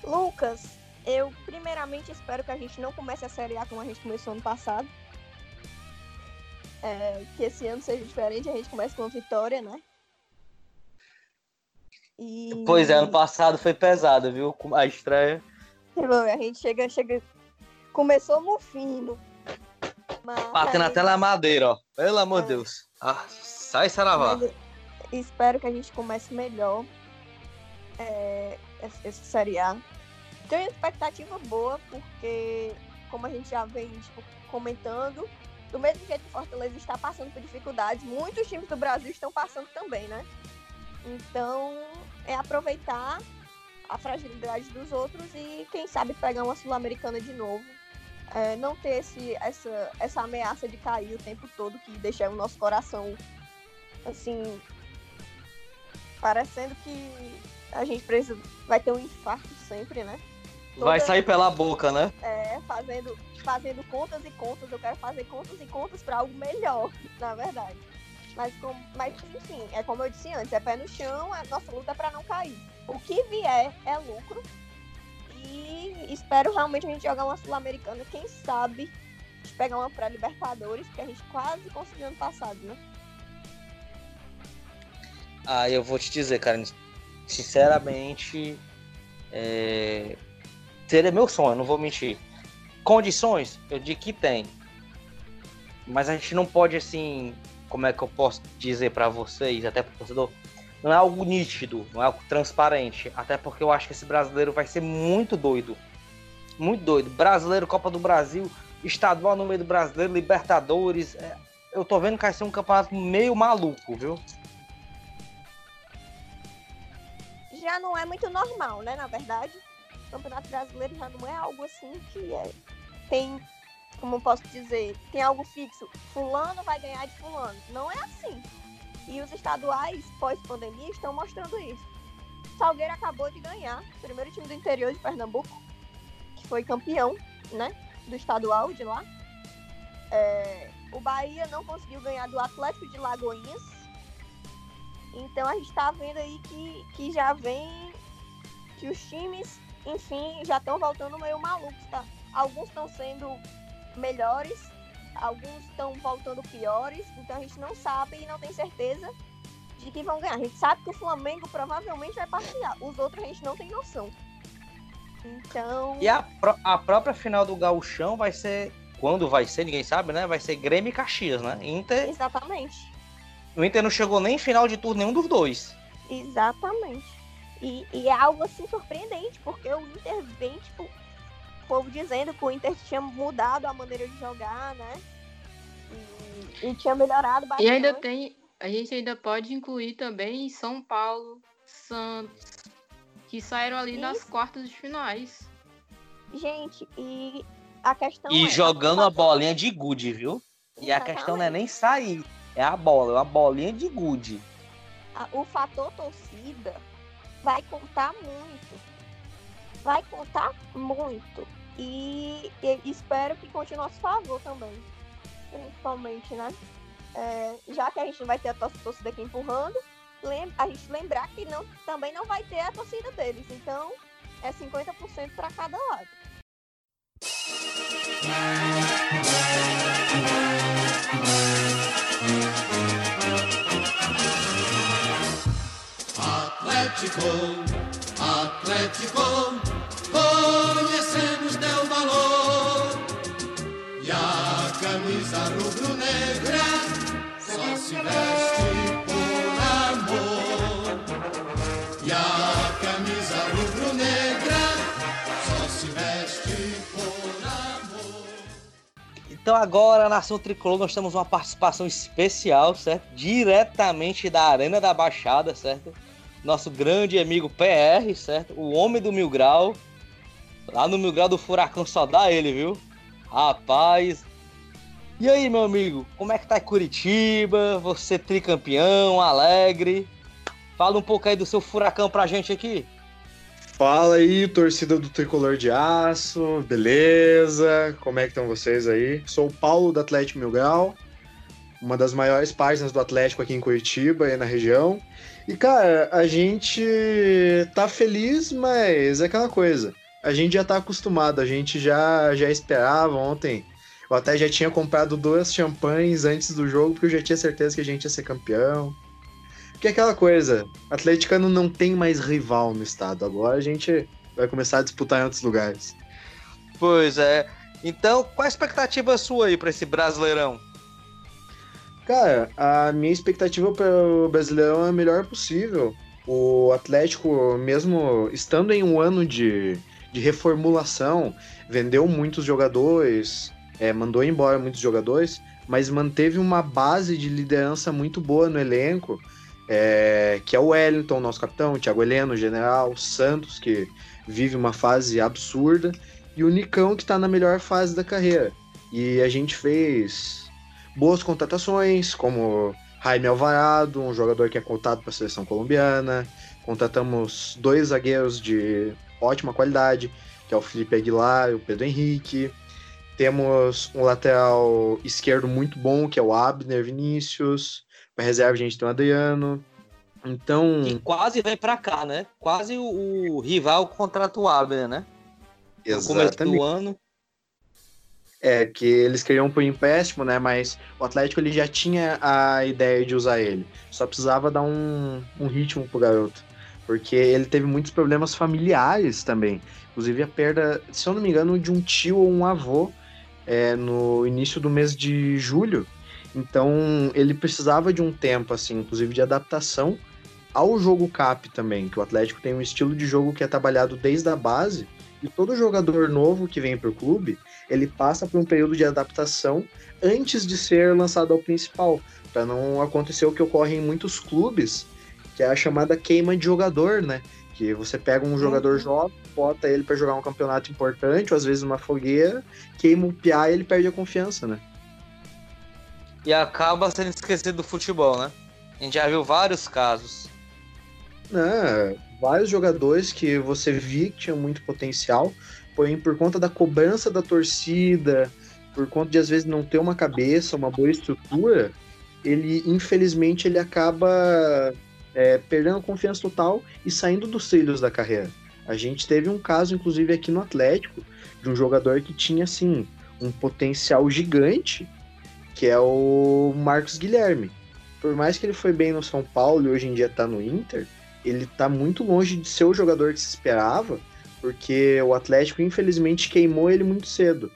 Lucas, eu, primeiramente, espero que a gente não comece a Série A como a gente começou ano passado. É, que esse ano seja diferente, a gente comece com uma vitória, né? E... Pois é, ano passado foi pesado, viu? A estreia. A gente chega, chega. Começou no fino. Mas... Batendo até na madeira, ó. Pelo amor de é. Deus. Ah, sai, Saravá. Mas espero que a gente comece melhor é, essa Série A tenho expectativa boa, porque, como a gente já vem tipo, comentando, do mesmo jeito que o Fortaleza está passando por dificuldades, muitos times do Brasil estão passando também, né? Então, é aproveitar a fragilidade dos outros e, quem sabe, pegar uma Sul-Americana de novo. É, não ter esse, essa, essa ameaça de cair o tempo todo, que deixa o nosso coração, assim, parecendo que a gente precisa, vai ter um infarto sempre, né? Vai sair pela boca, né? É, fazendo, fazendo contas e contas. Eu quero fazer contas e contas para algo melhor, [LAUGHS] na verdade. Mas, com, mas, enfim, é como eu disse antes, é pé no chão, a nossa luta é para não cair. O que vier é lucro. E espero realmente a gente jogar uma Sul-Americana, quem sabe pegar uma pré-Libertadores, que a gente quase conseguiu ano passado, né? Ah, eu vou te dizer, cara, sinceramente, é, Seria meu sonho, não vou mentir. Condições, eu digo que tem. Mas a gente não pode, assim, como é que eu posso dizer para vocês, até pro torcedor, não é algo nítido, não é algo transparente. Até porque eu acho que esse brasileiro vai ser muito doido. Muito doido. Brasileiro, Copa do Brasil, estadual no meio do brasileiro, Libertadores. É, eu tô vendo que vai ser um campeonato meio maluco, viu? Já não é muito normal, né, na verdade. Campeonato Brasileiro já não é algo assim que é, tem como posso dizer, tem algo fixo. Fulano vai ganhar de fulano. Não é assim. E os estaduais pós-pandemia estão mostrando isso. Salgueiro acabou de ganhar, primeiro time do interior de Pernambuco, que foi campeão, né, do estadual de lá. É, o Bahia não conseguiu ganhar do Atlético de Lagoinhas. Então a gente está vendo aí que, que já vem que os times, enfim, já estão voltando meio malucos, tá? Alguns estão sendo melhores, alguns estão voltando piores, então a gente não sabe e não tem certeza de que vão ganhar. A gente sabe que o Flamengo provavelmente vai passear, os outros a gente não tem noção. Então. E a, a própria final do Gauchão vai ser. Quando vai ser, ninguém sabe, né? Vai ser Grêmio e Caxias, né? Inter. Exatamente. O Inter não chegou nem em final de turno nenhum dos dois. Exatamente. E, e é algo assim surpreendente, porque o Inter vem, tipo, povo dizendo que o Inter tinha mudado a maneira de jogar, né? E, e tinha melhorado bastante. E ainda tem. A gente ainda pode incluir também São Paulo, Santos, que saíram ali Isso. nas quartas de finais. Gente, e a questão E é, jogando a bolinha de gude, viu? E Exatamente. a questão não é nem sair, é a bola, é uma bolinha de gude. O fator torcida vai contar muito. Vai contar muito. E, e espero que continue a nosso favor também. Principalmente, né? É, já que a gente não vai ter a torcida aqui empurrando, a gente lembrar que não, também não vai ter a torcida deles. Então, é 50% para cada lado. Atlético, Atlético, conhecemos teu valor. E a camisa rubro-negra só se veste por amor. E a camisa rubro-negra só se veste por amor. Então agora, Nação Tricolor, nós temos uma participação especial, certo? Diretamente da Arena da Baixada, certo? nosso grande amigo PR, certo? O homem do Mil Grau. Lá no Mil Grau do Furacão só dá ele, viu? Rapaz. E aí, meu amigo, como é que tá Curitiba? Você tricampeão, alegre? Fala um pouco aí do seu furacão pra gente aqui. Fala aí, torcida do Tricolor de Aço, beleza? Como é que estão vocês aí? Sou o Paulo do Atlético Mil Grau, uma das maiores páginas do Atlético aqui em Curitiba e na região. E, cara, a gente tá feliz, mas é aquela coisa. A gente já tá acostumado, a gente já, já esperava ontem. Eu até já tinha comprado duas champanhes antes do jogo, porque eu já tinha certeza que a gente ia ser campeão. Porque é aquela coisa, atleticano não tem mais rival no estado. Agora a gente vai começar a disputar em outros lugares. Pois é. Então, qual a expectativa sua aí para esse Brasileirão? Cara, a minha expectativa para o Brasileirão é a melhor possível. O Atlético, mesmo estando em um ano de, de reformulação, vendeu muitos jogadores, é, mandou embora muitos jogadores, mas manteve uma base de liderança muito boa no elenco, é, que é o Wellington, nosso capitão, o Thiago Heleno, o general, o Santos, que vive uma fase absurda, e o Nicão, que está na melhor fase da carreira. E a gente fez boas contratações, como Jaime Alvarado, um jogador que é contado para a seleção colombiana. Contratamos dois zagueiros de ótima qualidade, que é o Felipe Aguilar o Pedro Henrique. Temos um lateral esquerdo muito bom, que é o Abner Vinícius. Para reserva a gente tem o Adriano. Então. E quase vem para cá, né? Quase o, o rival contra o Abner, né? Exatamente. No começo do ano. É, que eles queriam por empréstimo, né? Mas o Atlético ele já tinha a ideia de usar ele. Só precisava dar um, um ritmo pro garoto. Porque ele teve muitos problemas familiares também. Inclusive a perda, se eu não me engano, de um tio ou um avô é, no início do mês de julho. Então ele precisava de um tempo, assim, inclusive de adaptação ao jogo cap também, que o Atlético tem um estilo de jogo que é trabalhado desde a base. E todo jogador novo que vem para o clube, ele passa por um período de adaptação antes de ser lançado ao principal, para não acontecer o que ocorre em muitos clubes, que é a chamada queima de jogador, né? Que você pega um jogador jovem, bota ele para jogar um campeonato importante, ou às vezes uma fogueira, queima o piá e ele perde a confiança, né? E acaba sendo esquecido do futebol, né? A gente já viu vários casos. Né? Vários jogadores que você via que tinham muito potencial, porém por conta da cobrança da torcida, por conta de às vezes não ter uma cabeça, uma boa estrutura, ele infelizmente ele acaba é, perdendo confiança total e saindo dos trilhos da carreira. A gente teve um caso, inclusive, aqui no Atlético, de um jogador que tinha assim um potencial gigante, que é o Marcos Guilherme. Por mais que ele foi bem no São Paulo e hoje em dia está no Inter, ele está muito longe de ser o jogador que se esperava, porque o Atlético infelizmente queimou ele muito cedo.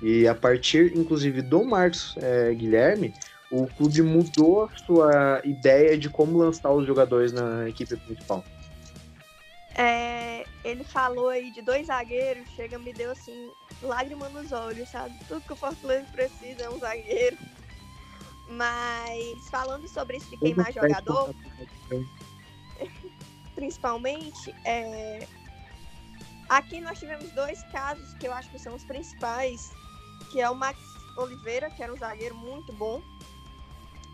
E a partir, inclusive, do Marcos é, Guilherme, o clube mudou a sua ideia de como lançar os jogadores na equipe principal. É, ele falou aí de dois zagueiros, chega, me deu assim, lágrima nos olhos, sabe? Tudo que o Fortaleza precisa é um zagueiro. Mas falando sobre isso de queimar jogador, principalmente, é... aqui nós tivemos dois casos que eu acho que são os principais, que é o Max Oliveira, que era um zagueiro muito bom,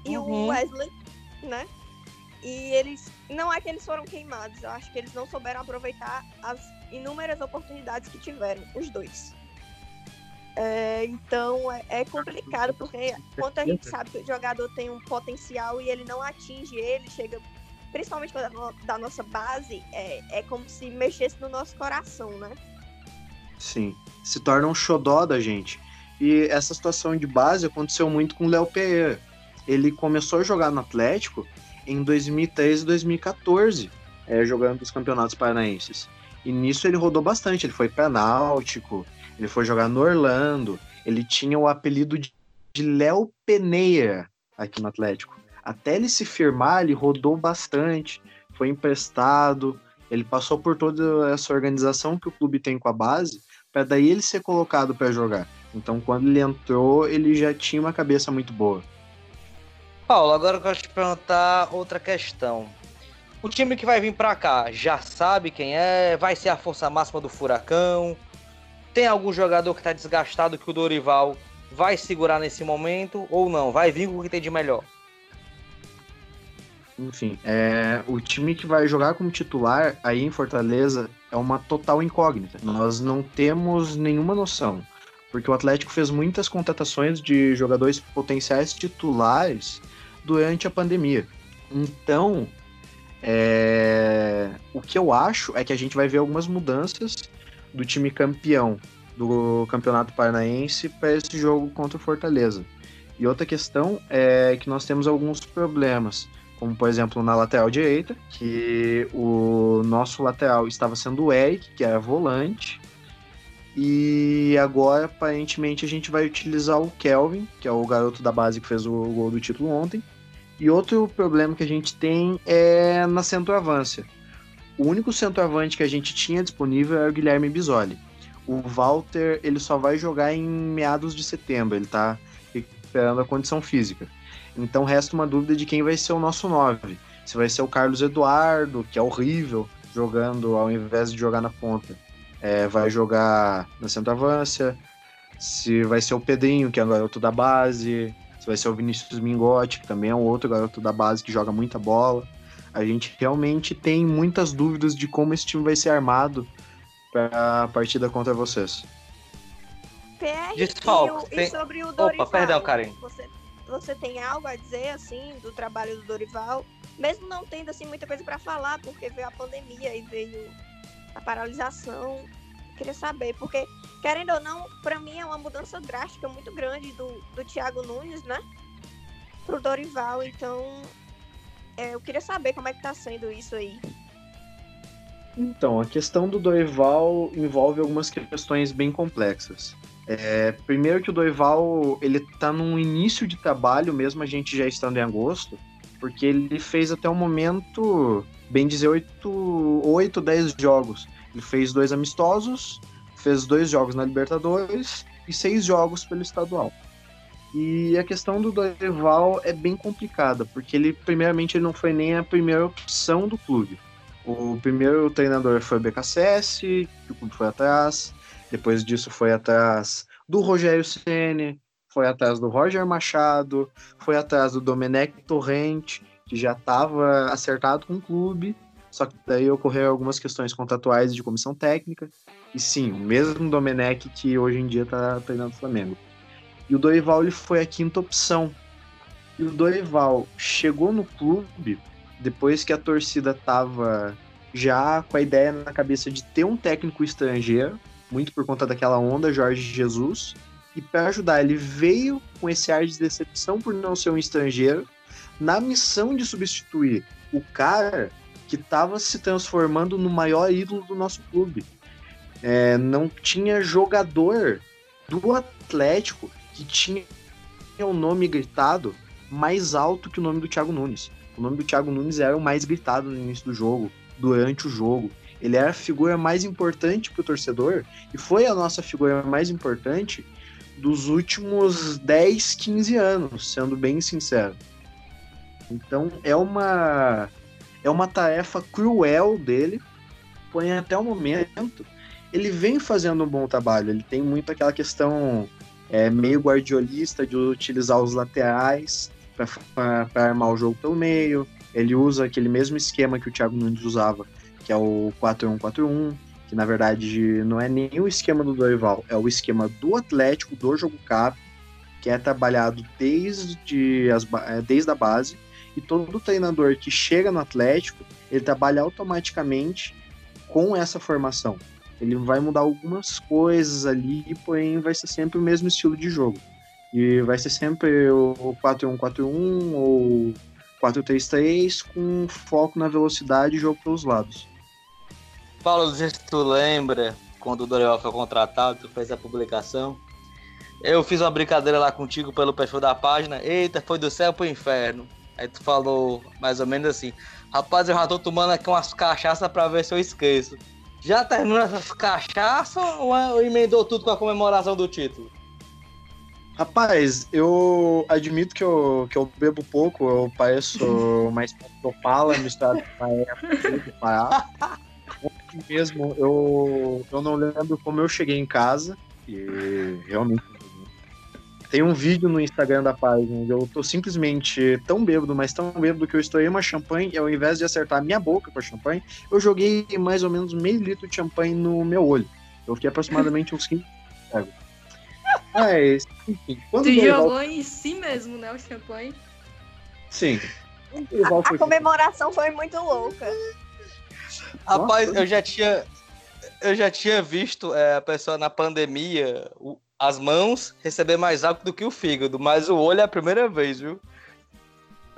e Uhum. o Wesley, né? E eles, não é que eles foram queimados, eu acho que eles não souberam aproveitar as inúmeras oportunidades que tiveram, os dois. É, então é, é complicado, porque quando a gente sabe que o jogador tem um potencial e ele não atinge ele, chega, principalmente quando é da nossa base, é, é como se mexesse no nosso coração, né? Sim, se torna um xodó da gente. E essa situação de base aconteceu muito com o Léo Pereira. Ele começou a jogar no Atlético em 2013 e 2014, é, jogando os campeonatos paranaenses. E nisso ele rodou bastante. Ele foi para Náutico, ele foi jogar no Orlando, ele tinha o apelido de de Léo Peneira aqui no Atlético. Até ele se firmar, ele rodou bastante, foi emprestado, ele passou por toda essa organização que o clube tem com a base, para daí ele ser colocado para jogar. Então, quando ele entrou, ele já tinha uma cabeça muito boa. Paulo, agora eu quero te perguntar outra questão. O time que vai vir pra cá já sabe quem é? Vai ser a força máxima do Furacão? Tem algum jogador que tá desgastado que o Dorival vai segurar nesse momento ou não? Vai vir com o que tem de melhor? Enfim, é, o time que vai jogar como titular aí em Fortaleza é uma total incógnita. Nós não temos nenhuma noção, porque o Atlético fez muitas contratações de jogadores potenciais titulares durante a pandemia. Então, é, o que eu acho é que a gente vai ver algumas mudanças do time campeão do Campeonato Paranaense para esse jogo contra o Fortaleza. E outra questão é que nós temos alguns problemas como por exemplo na lateral direita, que o nosso lateral estava sendo o Eric, que era volante, e agora aparentemente a gente vai utilizar o Kelvin, que é o garoto da base que fez o gol do título ontem. E outro problema que a gente tem é na centroavância. O único centroavante que a gente tinha disponível era o Guilherme Bisoli. O Walter, ele só vai jogar em meados de setembro, ele tá recuperando a condição física. Então resta uma dúvida de quem vai ser o nosso 9. Se vai ser o Carlos Eduardo, que é horrível jogando ao invés de jogar na ponta. É, vai jogar na centroavância. Se vai ser o Pedrinho, que é o garoto da base. Se vai ser o Vinícius Mingotti, que também é um outro garoto da base que joga muita bola. A gente realmente tem muitas dúvidas de como esse time vai ser armado para a partida contra vocês. PR Desfalques, e, o- e tem- sobre o Opa, Dorival. perdão, Karen. Você, você tem algo a dizer, assim, do trabalho do Dorival? Mesmo não tendo, assim, muita coisa para falar, porque veio a pandemia e veio a paralisação. Queria saber, porque, querendo ou não, para mim é uma mudança drástica muito grande do, do Thiago Nunes, né? Pro Dorival, então... é, eu queria saber como é que tá sendo isso aí. Então, a questão do Dorival envolve algumas questões bem complexas. É, primeiro que o Dorival, ele tá num início de trabalho, mesmo a gente já estando em agosto, porque ele fez até o momento, bem dizer, 8, 8 10 jogos. Ele fez dois amistosos, fez dois jogos na Libertadores e seis jogos pelo estadual. E a questão do Dorival é bem complicada, porque ele, primeiramente, ele não foi nem a primeira opção do clube. O primeiro treinador foi o BKSS, que o clube foi atrás. Depois disso foi atrás do Rogério Ceni, foi atrás do Roger Machado, foi atrás do Domenech Torrente, que já estava acertado com o clube. Só que daí ocorreram algumas questões contratuais de comissão técnica. E sim, o mesmo Domenech que hoje em dia está treinando o Flamengo. E o Dorival ele foi a quinta opção. E o Dorival chegou no clube depois que a torcida estava já com a ideia na cabeça de ter um técnico estrangeiro, muito por conta daquela onda Jorge Jesus. E para ajudar, ele veio com esse ar de decepção por não ser um estrangeiro, na missão de substituir o cara que estava se transformando no maior ídolo do nosso clube. É, não tinha jogador do Atlético que tinha o nome gritado mais alto que o nome do Thiago Nunes. O nome do Thiago Nunes era o mais gritado no início do jogo, durante o jogo. Ele era a figura mais importante para o torcedor e foi a nossa figura mais importante dos últimos 10, 15 anos, sendo bem sincero. Então é uma é uma tarefa cruel dele, porém até o momento ele vem fazendo um bom trabalho. Ele tem muito aquela questão é, meio guardiolista de utilizar os laterais para armar o jogo pelo meio. Ele usa aquele mesmo esquema que o Thiago Nunes usava, que é o 4-1-4-1, que na verdade não é nem o esquema do Dorival, é o esquema do Atlético, do jogo cap, que é trabalhado desde, as, é, desde a base e todo treinador que chega no Atlético, ele trabalha automaticamente com essa formação. Ele vai mudar algumas coisas ali, porém vai ser sempre o mesmo estilo de jogo. E vai ser sempre o 4-1-4-1 ou 4-3-3 com foco na velocidade e jogo pelos lados. Paulo, não sei se tu lembra quando o Dorival foi contratado, tu fez a publicação. Eu fiz uma brincadeira lá contigo pelo perfil da página. Eita, foi do céu pro inferno. Aí tu falou mais ou menos assim: Rapaz, eu já tô tomando aqui umas cachaças pra ver se eu esqueço. Já terminou essas cachaças ou emendou tudo com a comemoração do título? Rapaz, eu admito que eu, que eu bebo pouco, eu pareço [LAUGHS] mais Opala misturado com a Pará. mesmo, eu, eu não lembro como eu cheguei em casa, e realmente tem um vídeo no Instagram da página onde eu tô simplesmente tão bêbado, mas tão bêbado que eu estourei uma champanhe e ao invés de acertar a minha boca com a champanhe, eu joguei mais ou menos meio litro de champanhe no meu olho. Eu fiquei aproximadamente uns 15 segundos. Mas, enfim. Quando tu jogou em si mesmo, né, o champanhe? Sim. A, a comemoração foi muito louca. Rapaz, eu já tinha eu já tinha visto é, a pessoa na pandemia, o, as mãos receber mais álcool do que o fígado, mas o olho é a primeira vez, viu?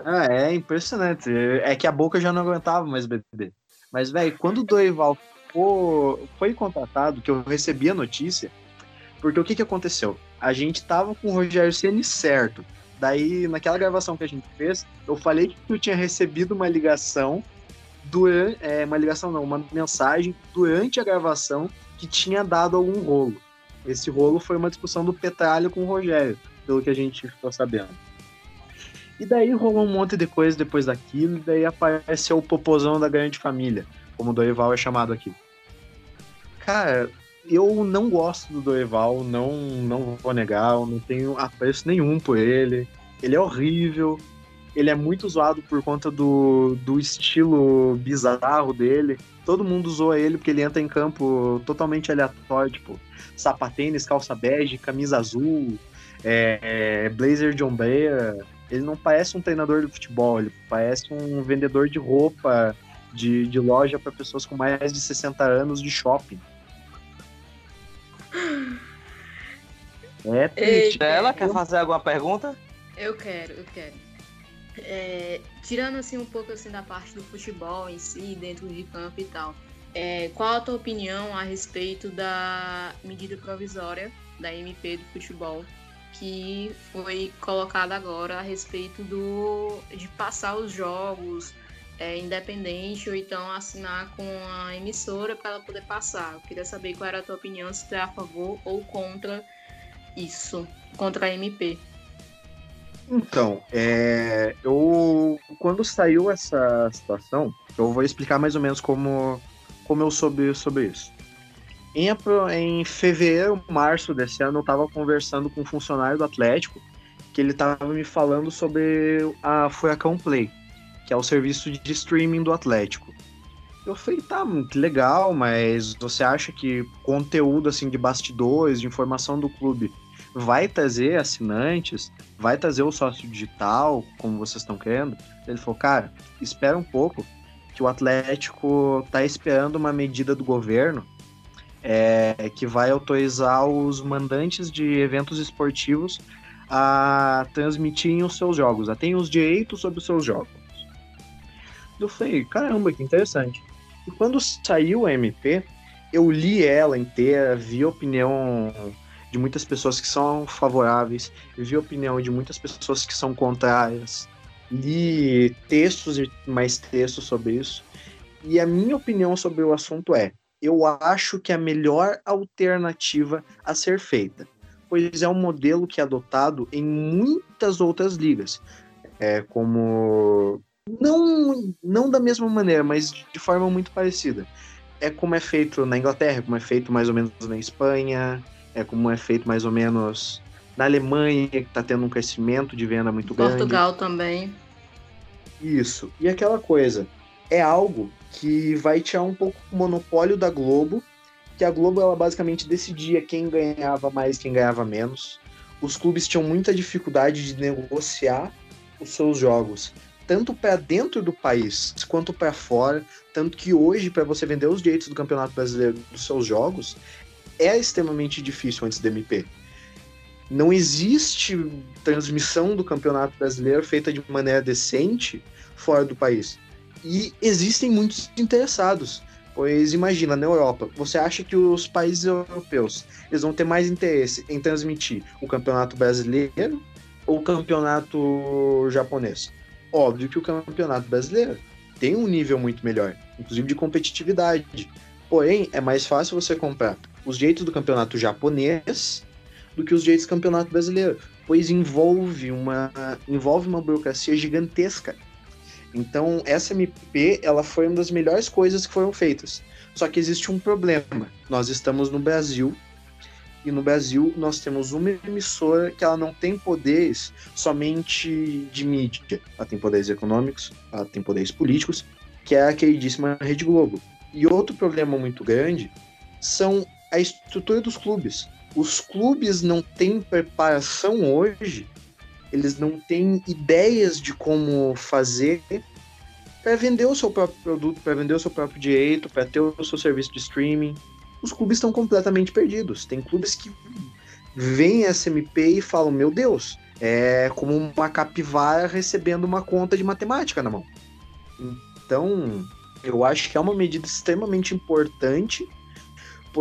Ah, é impressionante. É que a boca já não aguentava mais beber. Mas, velho, quando o Dorival foi contratado, que eu recebi a notícia, porque o que, que aconteceu? A gente tava com o Rogério Ceni certo. Daí, naquela gravação que a gente fez, eu falei que eu tinha recebido uma ligação durante. É, uma ligação não, uma mensagem durante a gravação que tinha dado algum rolo. Esse rolo foi uma discussão do Petralho com o Rogério, pelo que a gente ficou sabendo. E daí rolou um monte de coisa depois daquilo, e daí apareceu o popozão da grande família, como o Dorival é chamado aqui. Cara, eu não gosto do Dorival, não, não vou negar, eu não tenho apreço nenhum por ele. Ele é horrível, ele é muito zoado por conta do, do estilo bizarro dele. Todo mundo zoa ele porque ele entra em campo totalmente aleatório, tipo, sapatênis, calça bege, camisa azul, é, é, blazer de ombreira. Ele não parece um treinador de futebol, ele parece um vendedor de roupa de, de loja para pessoas com mais de 60 anos de shopping. É triste. Ela quer fazer alguma pergunta? Eu quero, eu quero. É, tirando assim um pouco assim da parte do futebol em si, dentro de campo e tal, é, qual a tua opinião a respeito da medida provisória da MP do futebol que foi colocada agora a respeito do de passar os jogos é, independente ou então assinar com a emissora para ela poder passar. Eu queria saber qual era a tua opinião, se tu é a favor ou contra isso, contra a MP. Então, é, eu quando saiu essa situação, eu vou explicar mais ou menos como, como eu soube sobre isso. Em, em fevereiro, março desse ano, eu estava conversando com um funcionário do Atlético que ele estava me falando sobre a Furacão Play, que é o serviço de streaming do Atlético. Eu falei, tá, que legal, mas você acha que conteúdo assim de bastidores, de informação do clube, vai trazer assinantes, vai trazer o sócio digital, como vocês estão querendo? Ele falou, cara, espera um pouco, que o Atlético tá esperando uma medida do governo é, que vai autorizar os mandantes de eventos esportivos a transmitirem os seus jogos, a terem os direitos sobre os seus jogos. Eu falei, caramba, que interessante. E quando saiu a MP, eu li ela inteira, vi a opinião de muitas pessoas que são favoráveis, vi a opinião de muitas pessoas que são contrárias, li textos e mais textos sobre isso. E a minha opinião sobre o assunto é: eu acho que é a melhor alternativa a ser feita, pois é um modelo que é adotado em muitas outras ligas, é como não não da mesma maneira, mas de forma muito parecida. É como é feito na Inglaterra, como é feito mais ou menos na Espanha, é como é feito mais ou menos na Alemanha, que está tendo um crescimento de venda muito grande. Portugal também. Isso. E aquela coisa, é algo que vai tirar um pouco o monopólio da Globo, que a Globo ela basicamente decidia quem ganhava mais, quem ganhava menos. Os clubes tinham muita dificuldade de negociar os seus jogos, tanto para dentro do país quanto para fora, tanto que hoje para você vender os direitos do Campeonato Brasileiro dos seus jogos é extremamente difícil antes do MP. Não existe transmissão do Campeonato Brasileiro feita de maneira decente fora do país. E existem muitos interessados. Pois imagina, na Europa, você acha que os países europeus eles vão ter mais interesse em transmitir o campeonato brasileiro ou o campeonato japonês? Óbvio que o campeonato brasileiro tem um nível muito melhor, inclusive de competitividade. Porém, é mais fácil você comprar os direitos do campeonato japonês do que os direitos do campeonato brasileiro, pois envolve uma, envolve uma burocracia gigantesca. Então, essa MP, ela foi uma das melhores coisas que foram feitas. Só que existe um problema. Nós estamos no Brasil e no Brasil nós temos uma emissora que ela não tem poderes somente de mídia. Ela tem poderes econômicos, ela tem poderes políticos, que é a queridíssima Rede Globo. E outro problema muito grande são a estrutura dos clubes. Os clubes não têm preparação hoje, eles não têm ideias de como fazer para vender o seu próprio produto, para vender o seu próprio direito, para ter o seu serviço de streaming. Os clubes estão completamente perdidos. Tem clubes que veem essa MP e falam: Meu Deus, é como uma capivara recebendo uma conta de matemática na mão. Então, eu acho que é uma medida extremamente importante,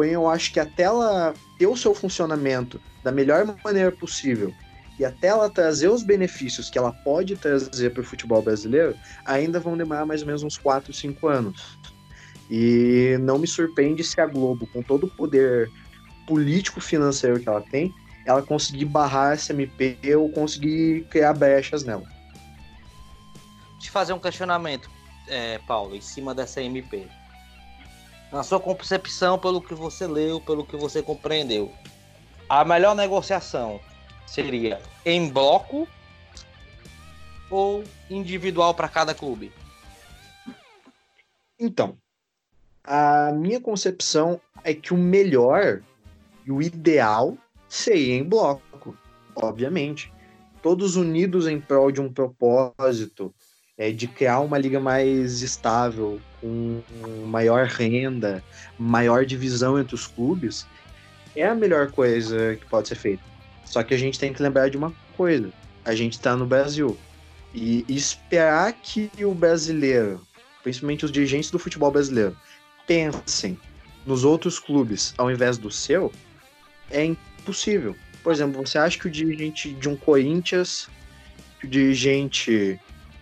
eu acho que até ela ter o seu funcionamento da melhor maneira possível e até ela trazer os benefícios que ela pode trazer para o futebol brasileiro, ainda vão demorar mais ou menos uns 4, 5 anos. E não me surpreende se a Globo, com todo o poder político-financeiro que ela tem, ela conseguir barrar essa MP ou conseguir criar brechas nela. Eu fazer um questionamento, é, Paulo, em cima dessa MP. Na sua concepção, pelo que você leu, pelo que você compreendeu, a melhor negociação seria em bloco ou individual para cada clube? Então, a minha concepção é que o melhor e o ideal seria em bloco, obviamente. Todos unidos em prol de um propósito, é, de criar uma liga mais estável, com maior renda, maior divisão entre os clubes, é a melhor coisa que pode ser feita. Só que a gente tem que lembrar de uma coisa: a gente está no Brasil. E esperar que o brasileiro, principalmente os dirigentes do futebol brasileiro, pensem nos outros clubes ao invés do seu, é impossível. Por exemplo, você acha que o dirigente de um Corinthians, que o dirigente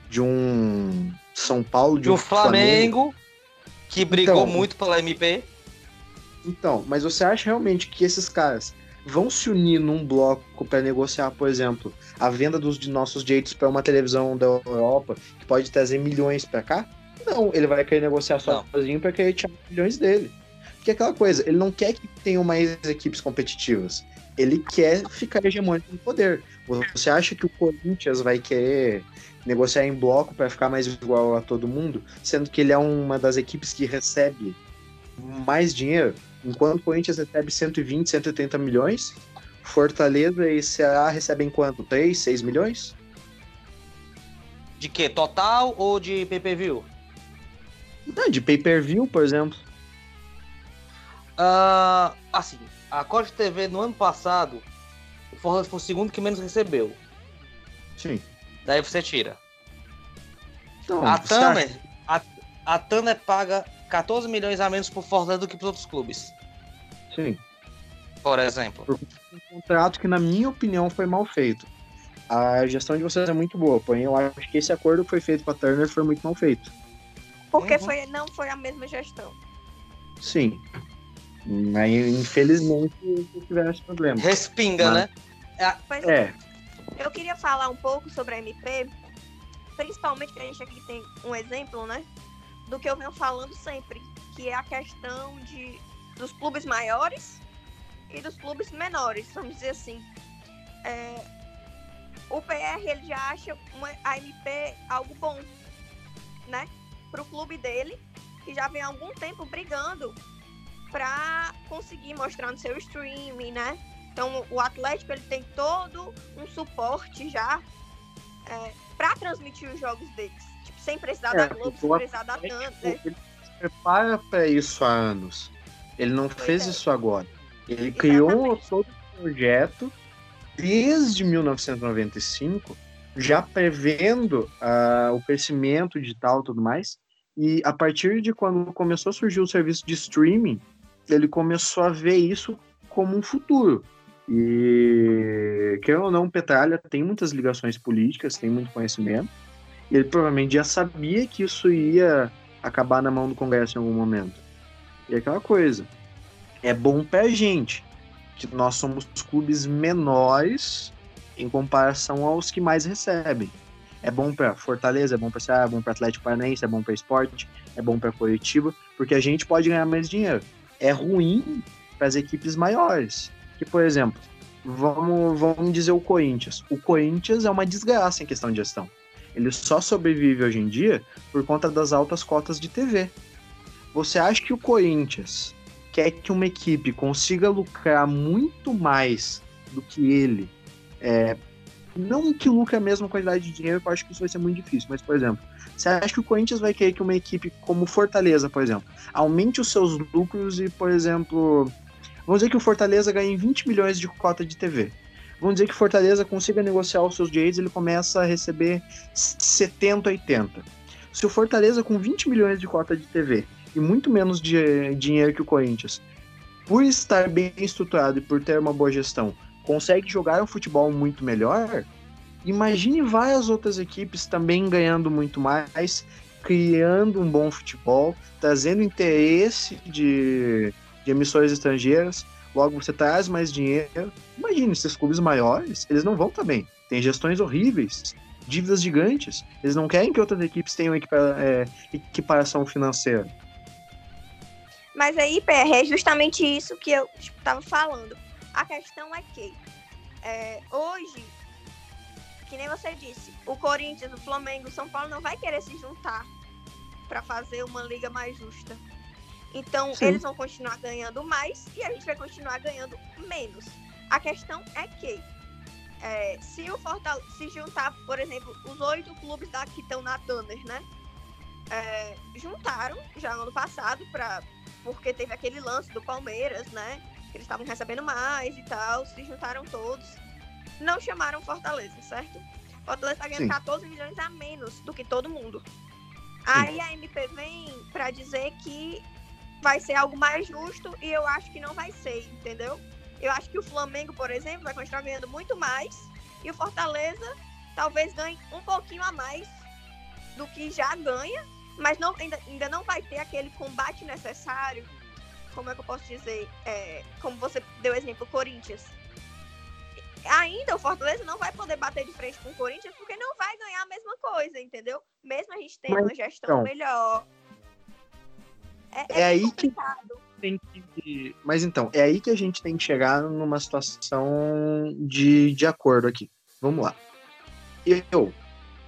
de um São Paulo, de, um Flamengo, que brigou Então, muito pela MP. Então, mas você acha realmente que esses caras vão se unir num bloco para negociar, por exemplo, a venda dos de nossos direitos para uma televisão da Europa que pode trazer milhões para cá? Não, ele vai querer negociar sozinho para querer tirar milhões dele. Porque é aquela coisa, ele não quer que tenham mais equipes competitivas. Ele quer ficar hegemônico no poder. Você acha que o Corinthians vai querer negociar em bloco para ficar mais igual a todo mundo, sendo que ele é uma das equipes que recebe mais dinheiro? Enquanto o Corinthians recebe 120, 180 milhões, Fortaleza e Ceará recebem quanto? 3, 6 milhões? De que? Total ou de pay-per-view? Não, de pay-per-view, por exemplo. Uh, assim, a Costa TV no ano passado, foi o segundo que menos recebeu. Sim. Daí você tira. Então, a Tanner, acha- a, a Tanner paga 14 milhões a menos por Fortaleza do que para outros clubes, Sim. por exemplo. um contrato que, na minha opinião, foi mal feito. A gestão de vocês é muito boa, porém eu acho que esse acordo que foi feito com a Turner foi muito mal feito. Porque Uhum. foi, não foi a mesma gestão. Sim. Aí, infelizmente, tiveram esse problema. Respinga, Mas- né? Pois É, Eu queria falar um pouco sobre a MP, principalmente que a gente aqui tem um exemplo, né? Do que eu venho falando sempre, que é a questão de, dos clubes maiores e dos clubes menores, vamos dizer assim. É, o PR ele já acha uma, a MP algo bom, né? Para o clube dele, que já vem há algum tempo brigando para conseguir mostrar no seu streaming, né? Então, o Atlético ele tem todo um suporte já para transmitir os jogos deles. Tipo, sem precisar É, da Globo, sem precisar da Atlético, Tanta. ele se prepara para isso há anos. Ele não fez é. isso agora. Ele criou Exatamente. todo o projeto desde 1995, já prevendo ah, o crescimento digital e tudo mais. E a partir de quando começou a surgir o serviço de streaming, ele começou a ver isso como um futuro. E, querendo ou não, Petralha tem muitas ligações políticas, tem muito conhecimento. Ele provavelmente já sabia que isso ia acabar na mão do Congresso em algum momento. E é aquela coisa. É bom pra gente que nós somos clubes menores em comparação aos que mais recebem. É bom pra Fortaleza, é bom pra Ceará, é bom pra Atlético Paranaense, é bom pra Esporte, é bom pra Curitiba, porque a gente pode ganhar mais dinheiro. É ruim para as equipes maiores. Que, por exemplo, vamos, vamos dizer o Corinthians. O Corinthians é uma desgraça em questão de gestão. Ele só sobrevive hoje em dia por conta das altas cotas de TV. Você acha que o Corinthians quer que uma equipe consiga lucrar muito mais do que ele? É, não que lucre a mesma quantidade de dinheiro, eu acho que isso vai ser muito difícil, mas, por exemplo, você acha que o Corinthians vai querer que uma equipe como Fortaleza, por exemplo, aumente os seus lucros e, por exemplo, vamos dizer que o Fortaleza ganhe 20 milhões de cota de TV. Vamos dizer que o Fortaleza consiga negociar os seus direitos, ele começa a receber 70, 80. Se o Fortaleza com 20 milhões de cota de TV e muito menos de dinheiro que o Corinthians, por estar bem estruturado e por ter uma boa gestão, consegue jogar um futebol muito melhor, imagine várias outras equipes também ganhando muito mais, criando um bom futebol, trazendo interesse de, de emissoras estrangeiras, logo você traz mais dinheiro. Imagine, esses clubes maiores, eles não vão também. Tem gestões horríveis, dívidas gigantes. Eles não querem que outras equipes tenham é, equiparação financeira. Mas aí, PR, é justamente isso que eu estava falando. A questão é que é, hoje, que nem você disse, o Corinthians, o Flamengo, o São Paulo não vai querer se juntar para fazer uma liga mais justa. Então, Sim. eles vão continuar ganhando mais e a gente vai continuar ganhando menos. A questão é que é, se o Fortaleza se juntar, por exemplo, os oito clubes da, que estão na Tanner, né? É, juntaram já ano passado para porque teve aquele lance do Palmeiras, né? Que eles estavam recebendo mais e tal, se juntaram todos. Não chamaram Fortaleza, certo? Fortaleza tá ganhando Sim. 14 milhões a menos do que todo mundo. Aí a MP vem para dizer que vai ser algo mais justo e eu acho que não vai ser, entendeu? Eu acho que o Flamengo, por exemplo, vai continuar ganhando muito mais e o Fortaleza talvez ganhe um pouquinho a mais do que já ganha, mas não, ainda, ainda não vai ter aquele combate necessário como é que eu posso dizer? É, como você deu exemplo, Corinthians. Ainda o Fortaleza não vai poder bater de frente com o Corinthians porque não vai ganhar a mesma coisa, entendeu? Mesmo a gente tendo uma gestão então, melhor. É, é aí que- tem que. Mas então, é aí que a gente tem que chegar numa situação de, de acordo aqui. Vamos lá. Eu,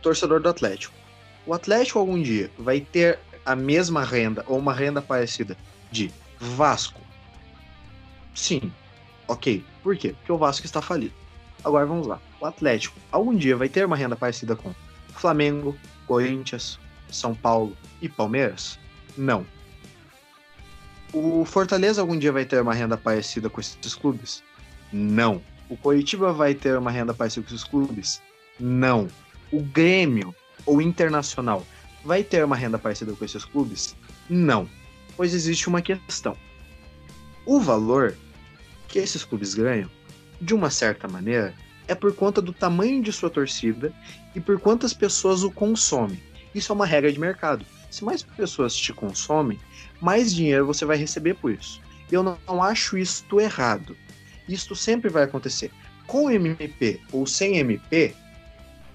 torcedor do Atlético. O Atlético algum dia vai ter a mesma renda ou uma renda parecida de Vasco? Sim. Ok. Por quê? Porque o Vasco está falido. Agora vamos lá. O Atlético algum dia vai ter uma renda parecida com Flamengo, Corinthians, São Paulo e Palmeiras? Não. O Fortaleza algum dia vai ter uma renda parecida com esses clubes? Não. O Coritiba vai ter uma renda parecida com esses clubes? Não. O Grêmio ou Internacional vai ter uma renda parecida com esses clubes? Não. Pois existe uma questão. O valor que esses clubes ganham, de uma certa maneira, é por conta do tamanho de sua torcida e por quantas pessoas o consomem. Isso é uma regra de mercado. Se mais pessoas te consomem, mais dinheiro você vai receber por isso. Eu não, não acho isto errado. Isto sempre vai acontecer. Com MP ou sem MP,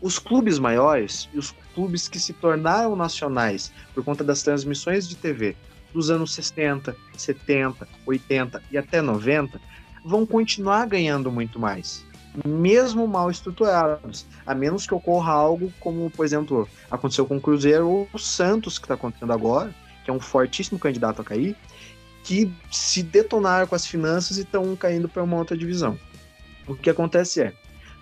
os clubes maiores e os clubes que se tornaram nacionais por conta das transmissões de TV dos anos 60, 70, 80 e até 90 vão continuar ganhando muito mais, mesmo mal estruturados, a menos que ocorra algo como, por exemplo, aconteceu com o Cruzeiro ou o Santos que está acontecendo agora, é um fortíssimo candidato a cair, que se detonaram com as finanças e estão caindo para uma outra divisão. O que acontece é,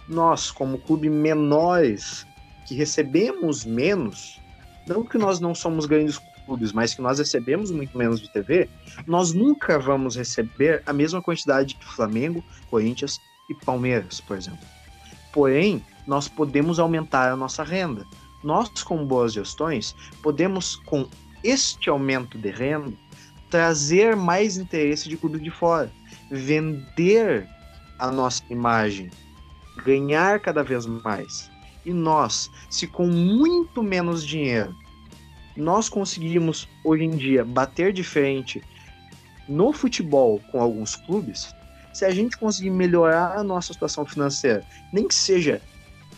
nós, como clube menores, que recebemos menos, não que nós não somos grandes clubes, mas que nós recebemos muito menos de TV, nós nunca vamos receber a mesma quantidade que Flamengo, Corinthians e Palmeiras, por exemplo. Porém, nós podemos aumentar a nossa renda. Nós, com boas gestões, podemos, com este aumento de renda, trazer mais interesse de clube de fora, vender a nossa imagem, ganhar cada vez mais. E nós, se com muito menos dinheiro, nós conseguimos hoje em dia bater de frente no futebol com alguns clubes, se a gente conseguir melhorar a nossa situação financeira, nem que seja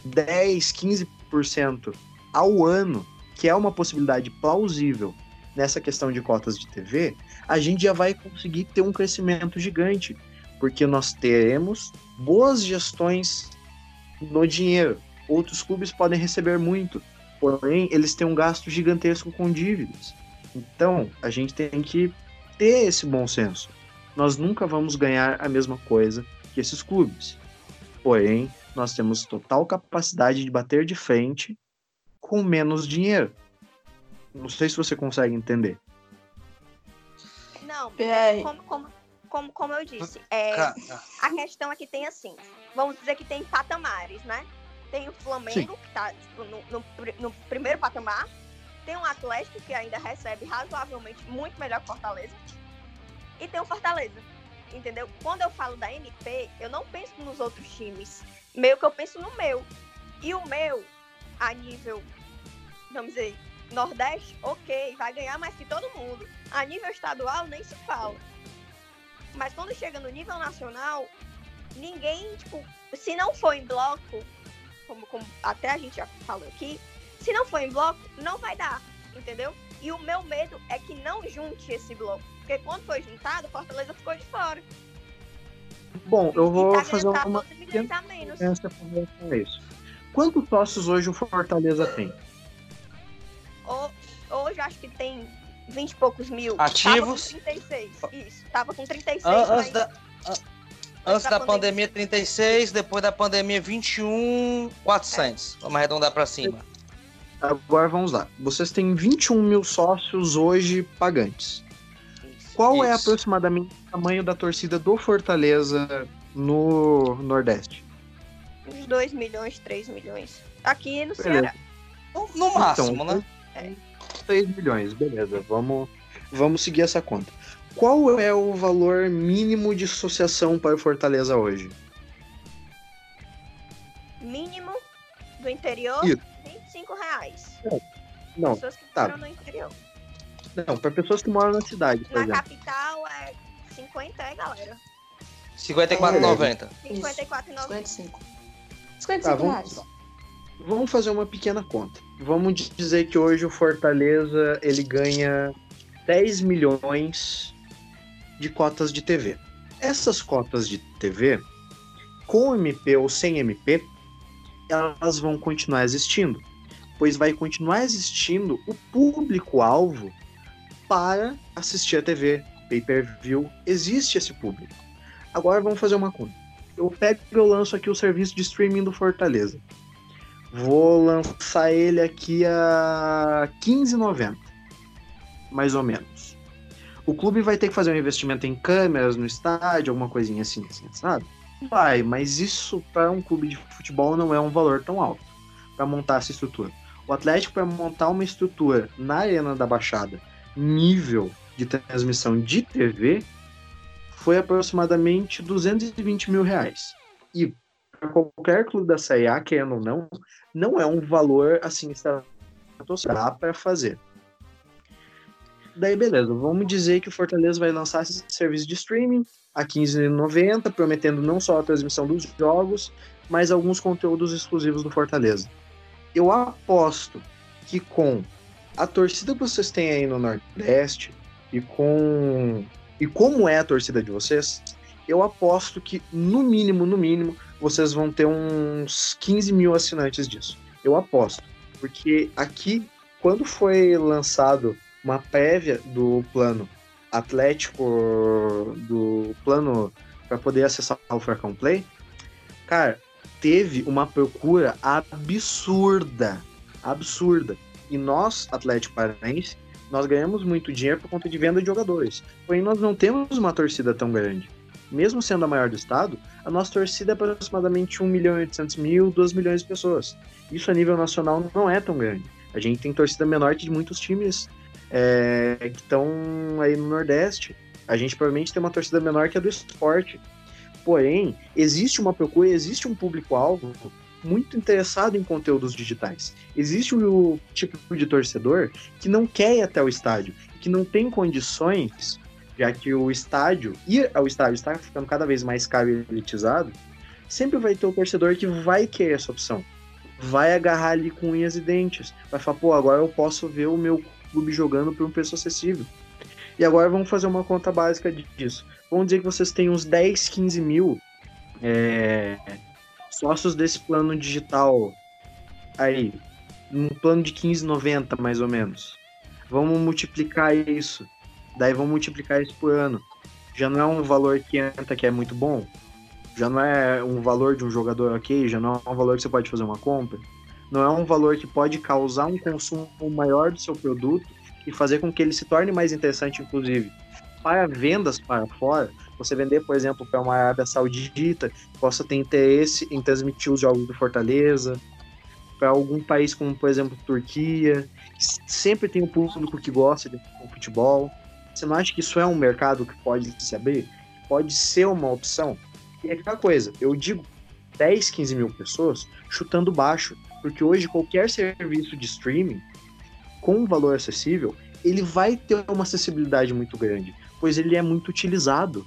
10, 15% ao ano, que é uma possibilidade plausível nessa questão de cotas de TV, a gente já vai conseguir ter um crescimento gigante, porque nós teremos boas gestões no dinheiro. Outros clubes podem receber muito, porém eles têm um gasto gigantesco com dívidas. Então, a gente tem que ter esse bom senso. Nós nunca vamos ganhar a mesma coisa que esses clubes. Porém, nós temos total capacidade de bater de frente com menos dinheiro. Não sei se você consegue entender. Não, PR. como, como, como, como eu disse, é, a questão aqui tem assim, vamos dizer que tem patamares, né? Tem o Flamengo, que tá tipo, no, no no primeiro patamar, tem o Atlético, que ainda recebe razoavelmente muito melhor que o Fortaleza, e tem o Fortaleza, entendeu? Quando eu falo da MP, eu não penso nos outros times, meio que eu penso no meu. E o meu, a nível, vamos dizer, Nordeste, ok, vai ganhar mais que todo mundo. A nível estadual, nem se fala. Mas quando chega no nível nacional, ninguém, tipo, se não for em bloco, como, como até a gente já falou aqui, se não for em bloco, não vai dar, entendeu? E o meu medo é que não junte esse bloco. Porque quando foi juntado, Fortaleza ficou de fora. Bom, eu vou tá fazer uma 12 milhões a menos. com isso. Quantos sócios hoje o Fortaleza tem? Ho- Hoje acho que tem 20 e poucos mil. Ativos? Tava com 36. Isso. Tava com 36. An- mas- antes da, an- antes da da pandemia 36, depois da pandemia 21, 400. Vamos arredondar pra cima. Agora vamos lá. Vocês têm 21 mil sócios hoje pagantes. Qual é Isso. aproximadamente o tamanho da torcida do Fortaleza no Nordeste? Uns 2 milhões, 3 milhões. Aqui no Beleza. Ceará. No, no máximo, Então, né? 3 milhões, beleza. Vamos, vamos seguir essa conta. Qual é o valor mínimo de associação para o Fortaleza hoje? Mínimo do interior, Isso. 25 reais. Não, Pessoas que tá. moram no interior. Não, para pessoas que moram na cidade, por Na exemplo. capital é 50, é, galera? 54,90. 54,90. 55. Tá, 55 vamos, reais. Vamos fazer uma pequena conta. Vamos dizer que hoje o Fortaleza ele ganha 10 milhões de cotas de TV. Essas cotas de TV, com MP ou sem MP, elas vão continuar existindo, pois vai continuar existindo o público-alvo para assistir a TV, pay-per-view, existe esse público. Agora vamos fazer uma conta. Eu pego e eu lanço aqui o serviço de streaming do Fortaleza. Vou lançar ele aqui a 15,90, mais ou menos. O clube vai ter que fazer um investimento em câmeras no estádio, alguma coisinha assim, assim sabe? Vai, mas isso para um clube de futebol não é um valor tão alto para montar essa estrutura. O Atlético para montar uma estrutura na Arena da Baixada, nível de transmissão de TV, foi aproximadamente 220 mil reais. E qualquer clube da Série A, querendo ou não, não é um valor assim dá para fazer. Daí, beleza, vamos dizer que o Fortaleza vai lançar esse serviço de streaming a 15,90, prometendo não só a transmissão dos jogos, mas alguns conteúdos exclusivos do Fortaleza. Eu aposto que com a torcida que vocês têm aí no Nordeste e com e como é a torcida de vocês, eu aposto que no mínimo, no mínimo, vocês vão ter uns 15 mil assinantes disso. Eu aposto. Porque aqui, quando foi lançado uma prévia do plano Atlético, do plano para poder acessar o Falcão Play, cara, teve uma procura absurda. Absurda. E nós, Atlético Paranaense, nós ganhamos muito dinheiro por conta de venda de jogadores. Porém, nós não temos uma torcida tão grande. Mesmo sendo a maior do estado, a nossa torcida é aproximadamente 1 milhão e 800 mil, 2 milhões de pessoas. Isso a nível nacional não é tão grande. A gente tem torcida menor que de muitos times é, que estão aí no Nordeste. A gente provavelmente tem uma torcida menor que a do esporte. Porém, existe uma procura, existe um público-alvo muito interessado em conteúdos digitais. Existe o tipo de torcedor que não quer ir até o estádio, que não tem condições, já que o estádio, ir ao estádio está ficando cada vez mais caro e elitizado, sempre vai ter o torcedor que vai querer essa opção. Vai agarrar ali com unhas e dentes. Vai falar, pô, agora eu posso ver o meu clube jogando por um preço acessível. E agora vamos fazer uma conta básica disso. Vamos dizer que vocês têm uns 10, 15 mil é, sócios desse plano digital aí, um plano de 15,90 mais ou menos. Vamos multiplicar isso. Daí vamos multiplicar isso por ano. Já não é um valor que entra que é muito bom? Já não é um valor de um jogador ok? Já não é um valor que você pode fazer uma compra? Não é um valor que pode causar um consumo maior do seu produto e fazer com que ele se torne mais interessante, inclusive, para vendas para fora, você vender, por exemplo, para uma Arábia Saudita, possa ter interesse em transmitir os jogos do Fortaleza, para algum país como, por exemplo, Turquia, que sempre tem um público que gosta de futebol. Você não acha que isso é um mercado que pode se abrir? Pode ser uma opção? E é aquela coisa, eu digo 10, 15 mil pessoas chutando baixo, porque hoje qualquer serviço de streaming com um valor acessível, ele vai ter uma acessibilidade muito grande, pois ele é muito utilizado.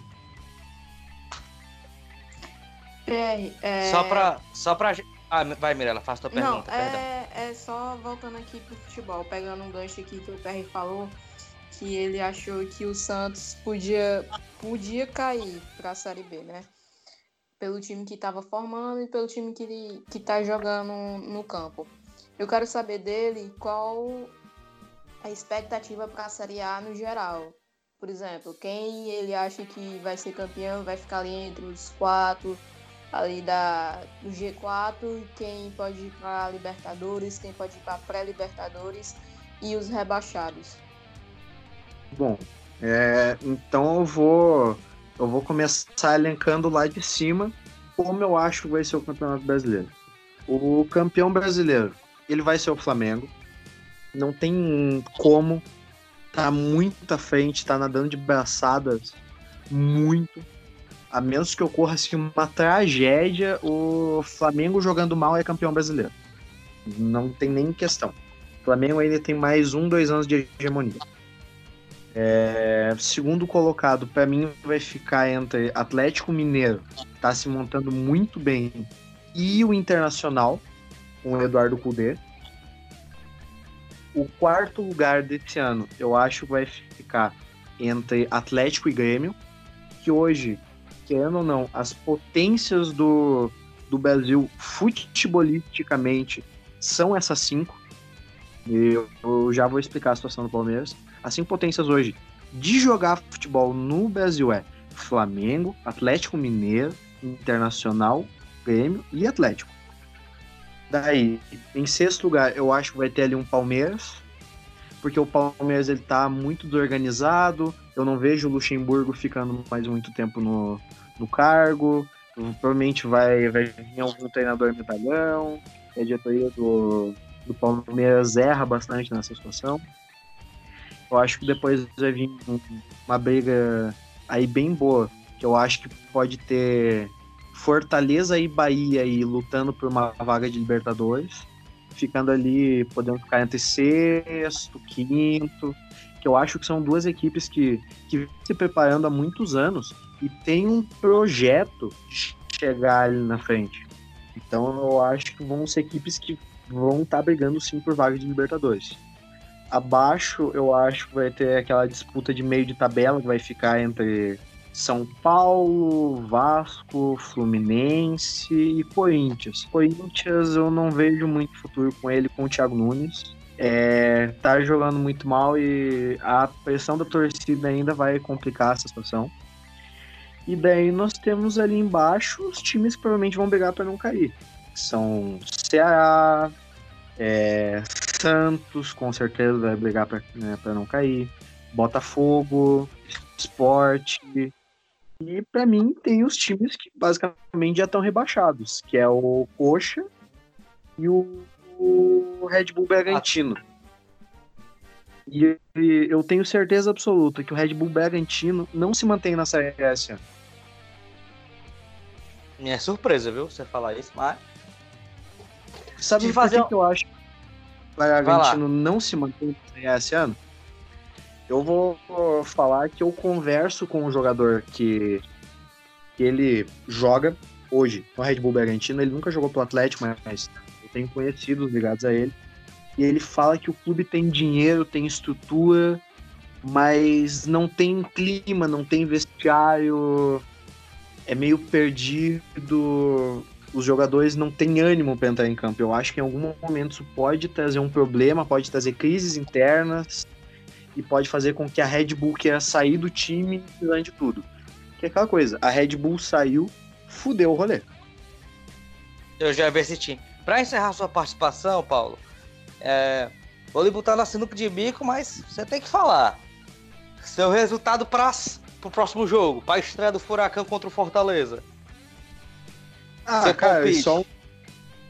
PR, é... Só pra. Só pra. Ah, vai, Mirella, faça tua Não, pergunta. perdão. é, é só voltando aqui pro futebol, pegando um gancho aqui que o PR falou, que ele achou que o Santos podia, podia cair pra Série B, né? Pelo time que tava formando e pelo time que, que tá jogando no campo. Eu quero saber dele qual a expectativa pra Série A no geral. Por exemplo, quem ele acha que vai ser campeão vai ficar ali entre os quatro ali da, do G4 e quem pode ir para Libertadores, quem pode ir para pré-Libertadores e os rebaixados. Bom, é, então eu vou eu vou começar elencando lá de cima como eu acho que vai ser o Campeonato Brasileiro. O campeão brasileiro, ele vai ser o Flamengo. Não tem como. Tá muito à frente, tá nadando de braçadas muito. A menos que ocorra assim, uma tragédia, o Flamengo jogando mal é campeão brasileiro. Não tem nem questão. O Flamengo ainda tem mais um, dois anos de hegemonia. É, segundo colocado, para mim, vai ficar entre Atlético Mineiro, que tá se montando muito bem, e o Internacional, com o Eduardo Cudê. O quarto lugar desse ano, eu acho que vai ficar entre Atlético e Grêmio, que hoje, querendo ou não, as potências do, do Brasil futebolisticamente são essas cinco. Eu, eu já vou explicar a situação do Palmeiras. As cinco potências hoje de jogar futebol no Brasil é Flamengo, Atlético Mineiro, Internacional, Grêmio e Atlético. Daí, em sexto lugar, eu acho que vai ter ali um Palmeiras, porque o Palmeiras ele tá muito desorganizado. Eu não vejo o Luxemburgo ficando mais muito tempo no, no cargo. Provavelmente vai, vai vir algum treinador medalhão. A diretoria do, do Palmeiras erra bastante nessa situação. Eu acho que depois vai vir uma briga aí bem boa, que eu acho que pode ter Fortaleza e Bahia aí lutando por uma vaga de Libertadores, ficando ali, podendo ficar entre sexto, quinto, que eu acho que são duas equipes que, que vêm se preparando há muitos anos e tem um projeto de chegar ali na frente. Então eu acho que vão ser equipes que vão estar tá brigando sim por vaga de Libertadores. Abaixo eu acho que vai ter aquela disputa de meio de tabela que vai ficar entre são Paulo, Vasco, Fluminense e Corinthians. Corinthians eu não vejo muito futuro com ele, com o Thiago Nunes. É, tá jogando muito mal e a pressão da torcida ainda vai complicar essa situação. E daí nós temos ali embaixo os times que provavelmente vão brigar para não cair. São Ceará, é, Santos, com certeza vai brigar para né, não cair. Botafogo, Esporte, e para mim tem os times que basicamente já estão rebaixados, que é o Coxa e o, o Red Bull Bragantino. E eu tenho certeza absoluta que o Red Bull Bragantino não se mantém na Série ano. Minha surpresa, viu? Você falar isso, mas. Sabe por fazer... que, eu acho que o Bragantino não se mantém esse ano? Eu vou falar que eu converso com um jogador que, que ele joga hoje no Red Bull Bragantino. Ele nunca jogou pelo Atlético, mas eu tenho conhecidos ligados a ele. E ele fala que o clube tem dinheiro, tem estrutura, mas não tem clima, não tem vestiário, é meio perdido. Os jogadores não têm ânimo para entrar em campo. Eu acho que em algum momento isso pode trazer um problema, pode trazer crises internas e pode fazer com que a Red Bull queira sair do time durante tudo. Que é aquela coisa, a Red Bull saiu, fudeu o rolê. Eu já vi esse time. Pra encerrar sua participação, Paulo, é, vou lhe botar na sinuca de bico, mas você tem que falar. Seu resultado para o próximo jogo, para a estreia do Furacão contra o Fortaleza. Ah, Seu cara, palpite. só um,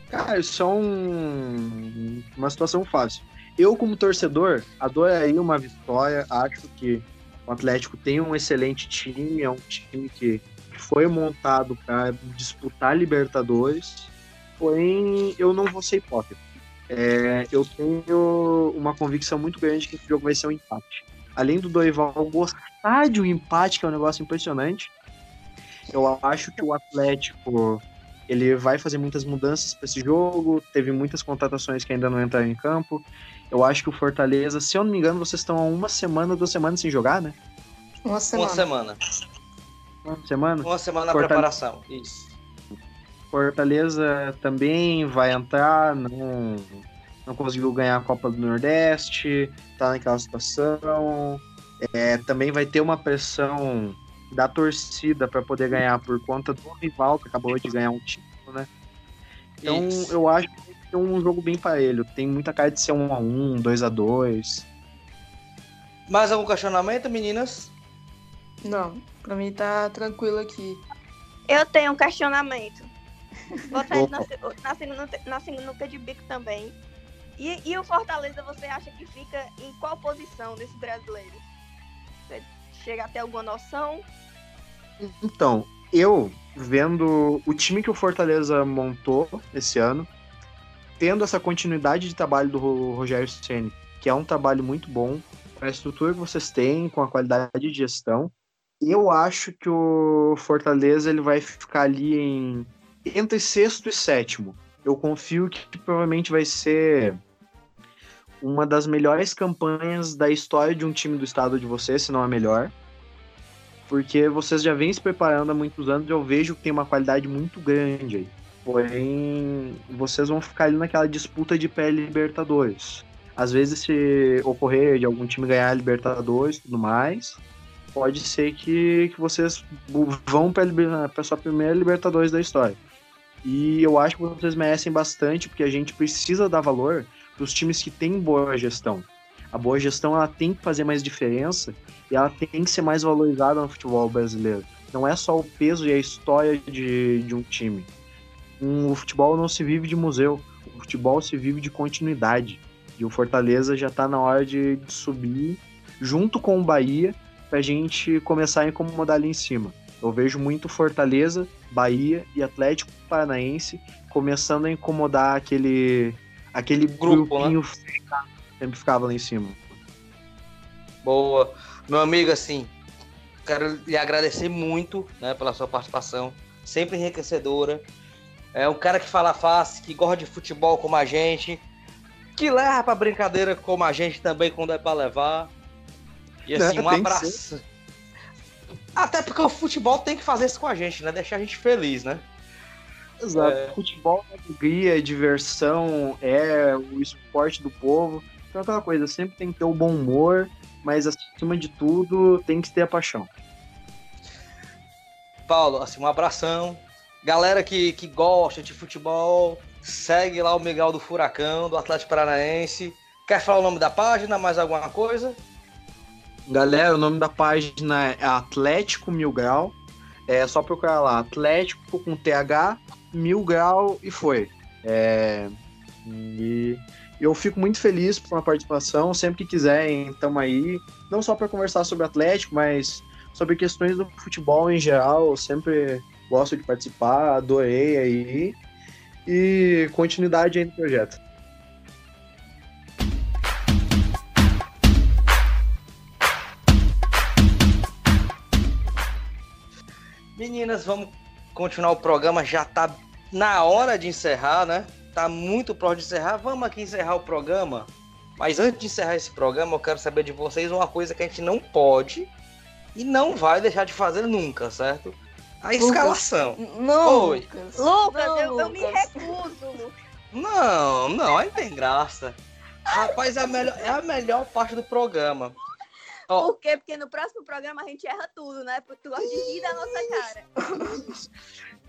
cara, só um, uma situação fácil. Eu, como torcedor, adoraria uma vitória. Acho que o Atlético tem um excelente time, é um time que foi montado para disputar Libertadores. Porém, eu não vou ser hipócrita. É, eu tenho uma convicção muito grande que esse jogo vai ser um empate. Além do Dorival gostar de um empate, que é um negócio impressionante, eu acho que o Atlético ele vai fazer muitas mudanças para esse jogo. Teve muitas contratações que ainda não entraram em campo. Eu acho que o Fortaleza, se eu não me engano, vocês estão há uma semana, duas semanas sem jogar, né? Uma semana. Uma semana. Uma semana? Uma semana na Fortale... preparação, isso. Fortaleza também vai entrar, não, não conseguiu ganhar a Copa do Nordeste, tá naquela situação. É, também vai ter uma pressão da torcida para poder ganhar por conta do rival que acabou de ganhar um título, né? Então Isso. eu acho que é um jogo bem parelho. Tem muita cara de ser um a um, dois a dois. Mais algum questionamento, meninas? Não, pra mim tá tranquilo aqui. Eu tenho um questionamento. [LAUGHS] Botar ele na, segunda de bico também. E, e o Fortaleza, você acha que fica em qual posição desse brasileiro? Você chega a ter alguma noção? Então, eu vendo o time que o Fortaleza montou esse ano, tendo essa continuidade de trabalho do Rogério Ceni, que é um trabalho muito bom. a estrutura que vocês têm, com a qualidade de gestão. Eu acho que o Fortaleza ele vai ficar ali em entre sexto e sétimo. Eu confio que provavelmente vai ser uma das melhores campanhas da história de um time do estado de vocês, se não a melhor. Porque vocês já vêm se preparando há muitos anos e eu vejo que tem uma qualidade muito grande aí. Porém, vocês vão ficar ali naquela disputa de pré-Libertadores. Às vezes, se ocorrer de algum time ganhar a Libertadores e tudo mais, pode ser que, que vocês vão para sua primeira Libertadores da história. E eu acho que vocês merecem bastante, porque a gente precisa dar valor para os times que têm boa gestão. A boa gestão ela tem que fazer mais diferença e ela tem que ser mais valorizada no futebol brasileiro. Não é só o peso e a história de, de um time. Um, o futebol não se vive de museu, o futebol se vive de continuidade. E o Fortaleza já está na hora de, de subir junto com o Bahia para a gente começar a incomodar ali em cima. Eu vejo muito Fortaleza, Bahia e Atlético Paranaense começando a incomodar aquele aquele Grupo, grupinho né? Sempre ficava lá em cima. Boa. Meu amigo, assim, quero lhe agradecer muito né, pela sua participação, sempre enriquecedora. É um cara que fala fácil, que gosta de futebol como a gente, que leva pra brincadeira como a gente também quando é pra levar. E assim, É, um tem que abraço. Até porque o futebol tem que fazer isso com a gente, né? Deixar a gente feliz, né? Exato. É. Futebol é alegria, é diversão, é o esporte do povo. Então aquela coisa, sempre tem que ter o bom humor, mas acima de tudo tem que ter a paixão. Paulo, assim, um abração. Galera que, que gosta de futebol, segue lá o Miguel do Furacão, do Atlético Paranaense. Quer falar o nome da página, mais alguma coisa? Galera, o nome da página é Atlético Mil Grau. É só procurar lá, Atlético com TH, Mil Grau e foi. É, e eu fico muito feliz por uma participação. Sempre que quiserem, estamos aí. Não só para conversar sobre Atlético, mas sobre questões do futebol em geral. Eu sempre gosto de participar, adorei aí. E continuidade aí no projeto. Meninas, vamos continuar o programa. Já tá na hora de encerrar, né? Tá muito próximo de encerrar. Vamos aqui encerrar o programa. Mas antes de encerrar esse programa, eu quero saber de vocês uma coisa que a gente não pode e não vai deixar de fazer nunca, certo? A escalação. Não, Oi. Lucas. Lucas, Não, eu, eu me Lucas. recuso, Lucas. Não, não, aí tem graça. Rapaz, é a melhor, é a melhor parte do programa. Ó. Por quê? Porque no próximo programa a gente erra tudo, né? Porque tu gosta de rir da nossa cara.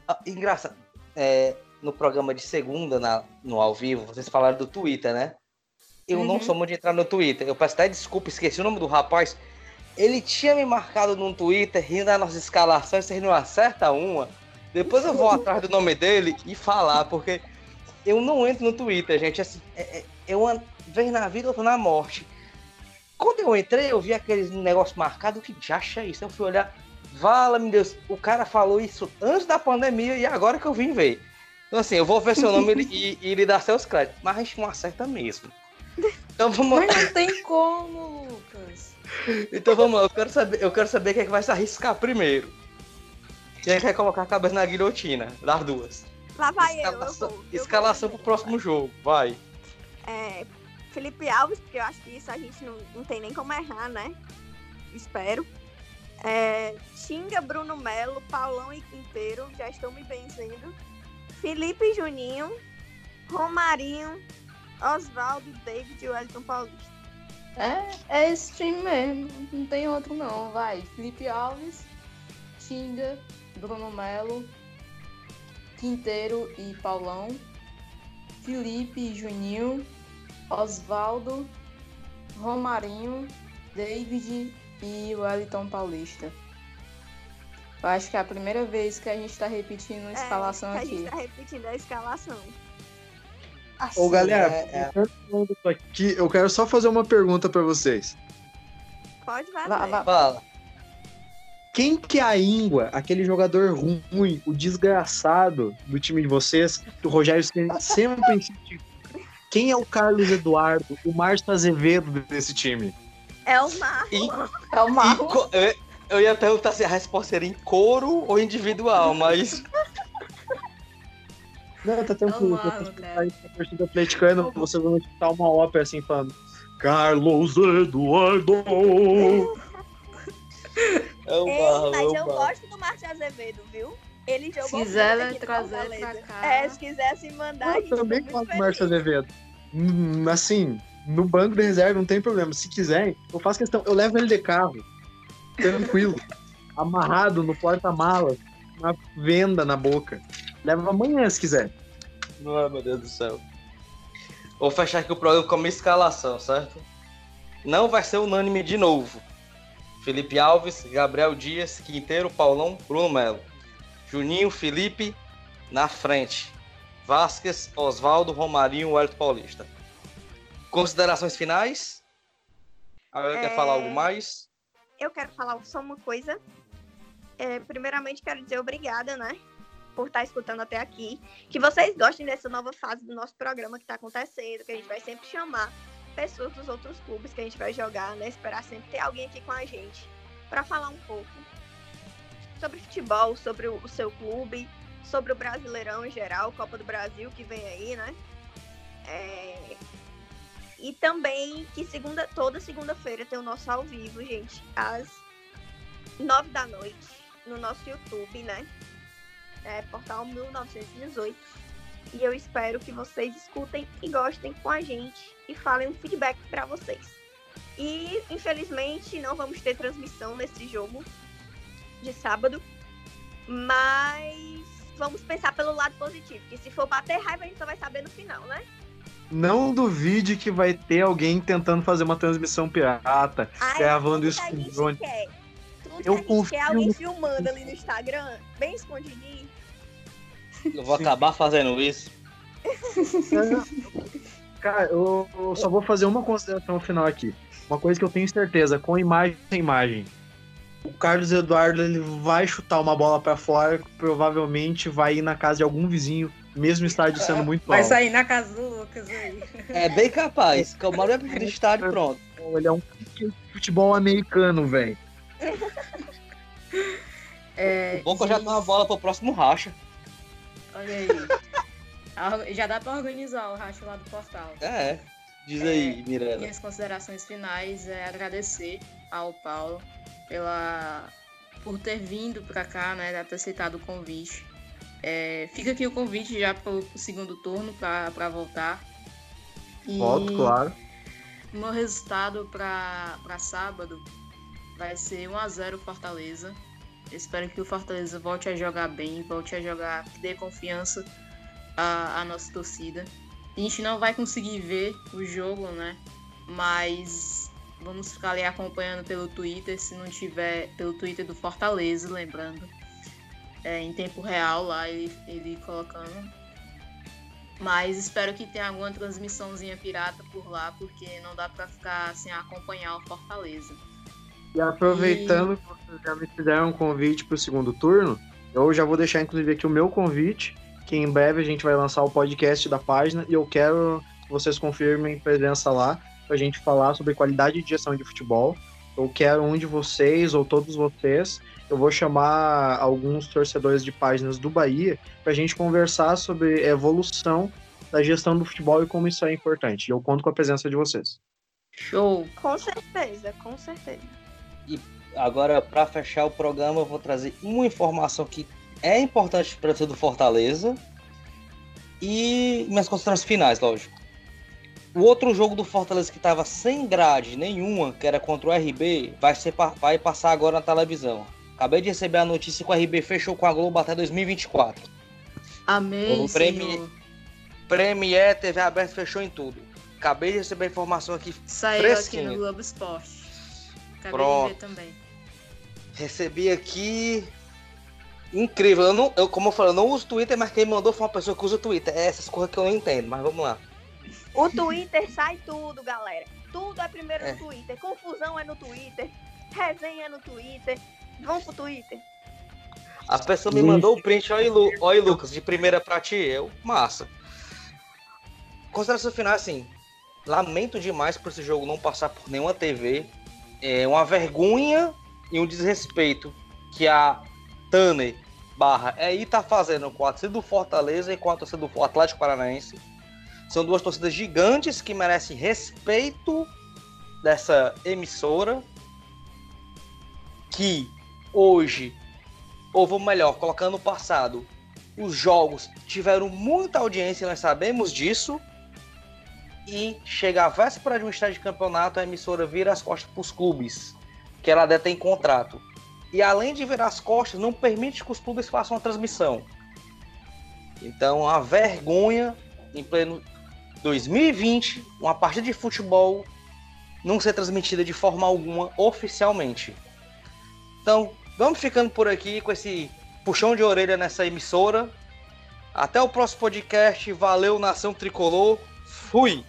Ah, Engraçado. É, no programa de segunda, na- no ao vivo, vocês falaram do Twitter, né? Eu não Uhum. sou muito de entrar no Twitter. Eu peço até desculpa, esqueci o nome do rapaz. Ele tinha me marcado no Twitter, rindo das nossas escalações, vocês não acertam uma. Depois eu vou atrás do nome dele e falar, porque eu não entro no Twitter, gente. Assim, é, é, eu uma vez na vida, outra na morte. Quando eu entrei, eu vi aqueles negócio marcado, que já é isso. Eu fui olhar, vala meu Deus, o cara falou isso antes da pandemia e agora que eu vim ver. Então assim, eu vou ver seu nome e, e lhe dar seus créditos, mas a gente não acerta mesmo. Então vamos lá. Mas não tem como, Lucas. Então vamos lá, eu quero saber, eu quero saber quem é que vai se arriscar primeiro. Quem é que vai colocar a cabeça na guilhotina, das duas. Lá vai eu, eu Escalação, vou. eu escalação vou. pro próximo jogo, vai. É, Felipe Alves, porque eu acho que isso a gente não, não tem nem como errar, né? Espero. É, Xinga, Bruno Melo, Paulão e Quinteiro, já estão me benzendo. Felipe Juninho, Romarinho, Oswaldo, David e Wellington Paulista. É, é esse time mesmo. Não tem outro não. Vai. Felipe Alves, Tinga, Bruno Melo, Quinteiro e Paulão. Felipe Juninho. Osvaldo, Romarinho, David e Wellington Paulista. Eu acho que é a primeira vez que a gente tá repetindo a escalação É, a aqui. gente tá repetindo a escalação. Ô, galera, é, é. aqui, eu quero só fazer uma pergunta pra vocês. Pode vai, vá- Fala. Quem que é a íngua, aquele jogador ruim, o desgraçado do time de vocês, que o Rogério sempre insiste? Quem é o Carlos Eduardo, o Márcio Azevedo desse time? É o Marlon. Em- É o Marlon. co- eu, ia perguntar se a resposta seria em coro ou individual, mas Não, tá tranquilo. O Se Marlon, você cara. sair com a torcida atleticana, você vai escutar uma ópera assim falando. Carlos Eduardo! [LAUGHS] é o Ei, Marlon, mas é o eu gosto do Márcio Azevedo, viu? Ele jogou Se quiser, trazer pra cá. É, se quisesse mandar, Eu também gosto do Márcio. Azevedo. Hum, Assim, no banco de reserva não tem problema. Se quiser, eu faço questão. Eu levo ele de carro. Tranquilo. amarrado no porta-malas. Uma venda na boca. Leva amanhã se quiser. Ai, meu Deus do céu. Vou fechar aqui o programa com a minha escalação, certo? Não vai ser unânime de novo. Felipe Alves, Gabriel Dias, Quinteiro, Paulão, Bruno Melo. Juninho, Felipe, na frente. Vasquez, Oswaldo, Romarinho, Wellington Paulista. Considerações finais? Alguém quer É. falar algo mais? Eu quero falar só uma coisa. É, primeiramente, quero dizer obrigada, né? Por estar escutando até aqui. Que vocês gostem dessa nova fase do nosso programa que está acontecendo, que a gente vai sempre chamar pessoas dos outros clubes que a gente vai jogar, né? Esperar sempre ter alguém aqui com a gente para falar um pouco sobre futebol, sobre o seu clube, sobre o Brasileirão em geral, Copa do Brasil que vem aí, né? É, E também que segunda, toda segunda-feira tem o nosso ao vivo, gente, às nove da noite, no nosso YouTube, né? É, portal 1918. E eu espero que vocês escutem e gostem com a gente e falem um feedback para vocês. E infelizmente não vamos ter transmissão nesse jogo de sábado, mas vamos pensar pelo lado positivo, que se for bater raiva a gente só vai saber no final, né? Não duvide que vai ter alguém tentando fazer uma transmissão pirata. Ai, Gravando isso com drone. quer. Tudo Eu que a gente confio quer alguém filmando ali no Instagram, bem escondidinho. Eu vou Sim. acabar fazendo isso. Cara, eu, eu só vou fazer uma consideração final aqui. Uma coisa que eu tenho certeza, com imagem sem imagem. O Carlos Eduardo ele vai chutar uma bola pra fora, provavelmente vai ir na casa de algum vizinho, mesmo o estádio sendo muito Vai alto. sair na casa do Lucas aí. É bem capaz. Que eu moro no estádio pronto. Ele é um futebol americano, velho. É, Bom que eu já tenho uma bola pro próximo racha. Olha aí. Já dá pra organizar o racha lá do portal. É. Diz aí, Mirella. Minhas considerações finais é agradecer ao Paulo pela por ter vindo pra cá, né, ter aceitado o convite. É, fica aqui o convite já pro, pro segundo turno pra voltar. E Volto, claro. o meu resultado pra sábado vai ser 1x0 Fortaleza. Eu espero que o Fortaleza volte a jogar bem, volte a jogar, que dê confiança à, à nossa torcida. A gente não vai conseguir ver o jogo, né? Mas vamos ficar ali acompanhando pelo Twitter, se não tiver pelo Twitter do Fortaleza, lembrando. É, em tempo real lá, ele, ele colocando. Mas espero que tenha alguma transmissãozinha pirata por lá, porque não dá pra ficar sem acompanhar o Fortaleza. E aproveitando que vocês já me fizeram um convite pro segundo turno, eu já vou deixar inclusive aqui o meu convite, que em breve a gente vai lançar o podcast da página e eu quero que vocês confirmem presença lá pra gente falar sobre qualidade de gestão de futebol. Eu quero um de vocês ou todos vocês. Eu vou chamar alguns torcedores de páginas do Bahia pra gente conversar sobre a evolução da gestão do futebol e como isso é importante. E eu conto com a presença de vocês. Show! Com certeza, com certeza. Agora, para fechar o programa, eu vou trazer uma informação que é importante para todo Fortaleza e minhas considerações finais, lógico. O outro jogo do Fortaleza que estava sem grade nenhuma, que era contra o RB, vai, ser, vai passar agora na televisão. Acabei de receber a notícia que o RB fechou com a Globo até 2024. Amém, O prêmio-. Premier, TV aberta, fechou em tudo. Acabei de receber a informação aqui Saiu aqui Fresquinho. no Globo Esporte. Acabei Pronto. de ver também. Recebi aqui. Incrível. Eu não, eu, como eu falei, eu não uso Twitter, mas quem mandou foi uma pessoa que usa Twitter. É essas coisas que eu não entendo, mas vamos lá. O Twitter sai tudo, galera. Tudo é primeiro É. no Twitter. Confusão é no Twitter. Resenha é no Twitter. Vamos pro Twitter. A pessoa me mandou o print, olha Lu, olha Lucas, de primeira pra ti. Eu, massa. Consideração final, assim. Lamento demais por esse jogo não passar por nenhuma TV. é uma vergonha e um desrespeito que a Tanner barra aí tá fazendo com a torcida do Fortaleza e com a torcida do Atlético Paranaense. São duas torcidas gigantes que merecem respeito dessa emissora que hoje, ou vou melhor, colocando no passado, os jogos tiveram muita audiência, nós sabemos disso. E chega a véspera de um estádio de campeonato, a emissora vira as costas para os clubes, que ela detém contrato. E além de virar as costas, não permite que os clubes façam a transmissão. Então, a vergonha em pleno 2020, uma partida de futebol não ser transmitida de forma alguma oficialmente. Então, vamos ficando por aqui com esse puxão de orelha nessa emissora. Até o próximo podcast. Valeu, Nação Tricolor. Fui!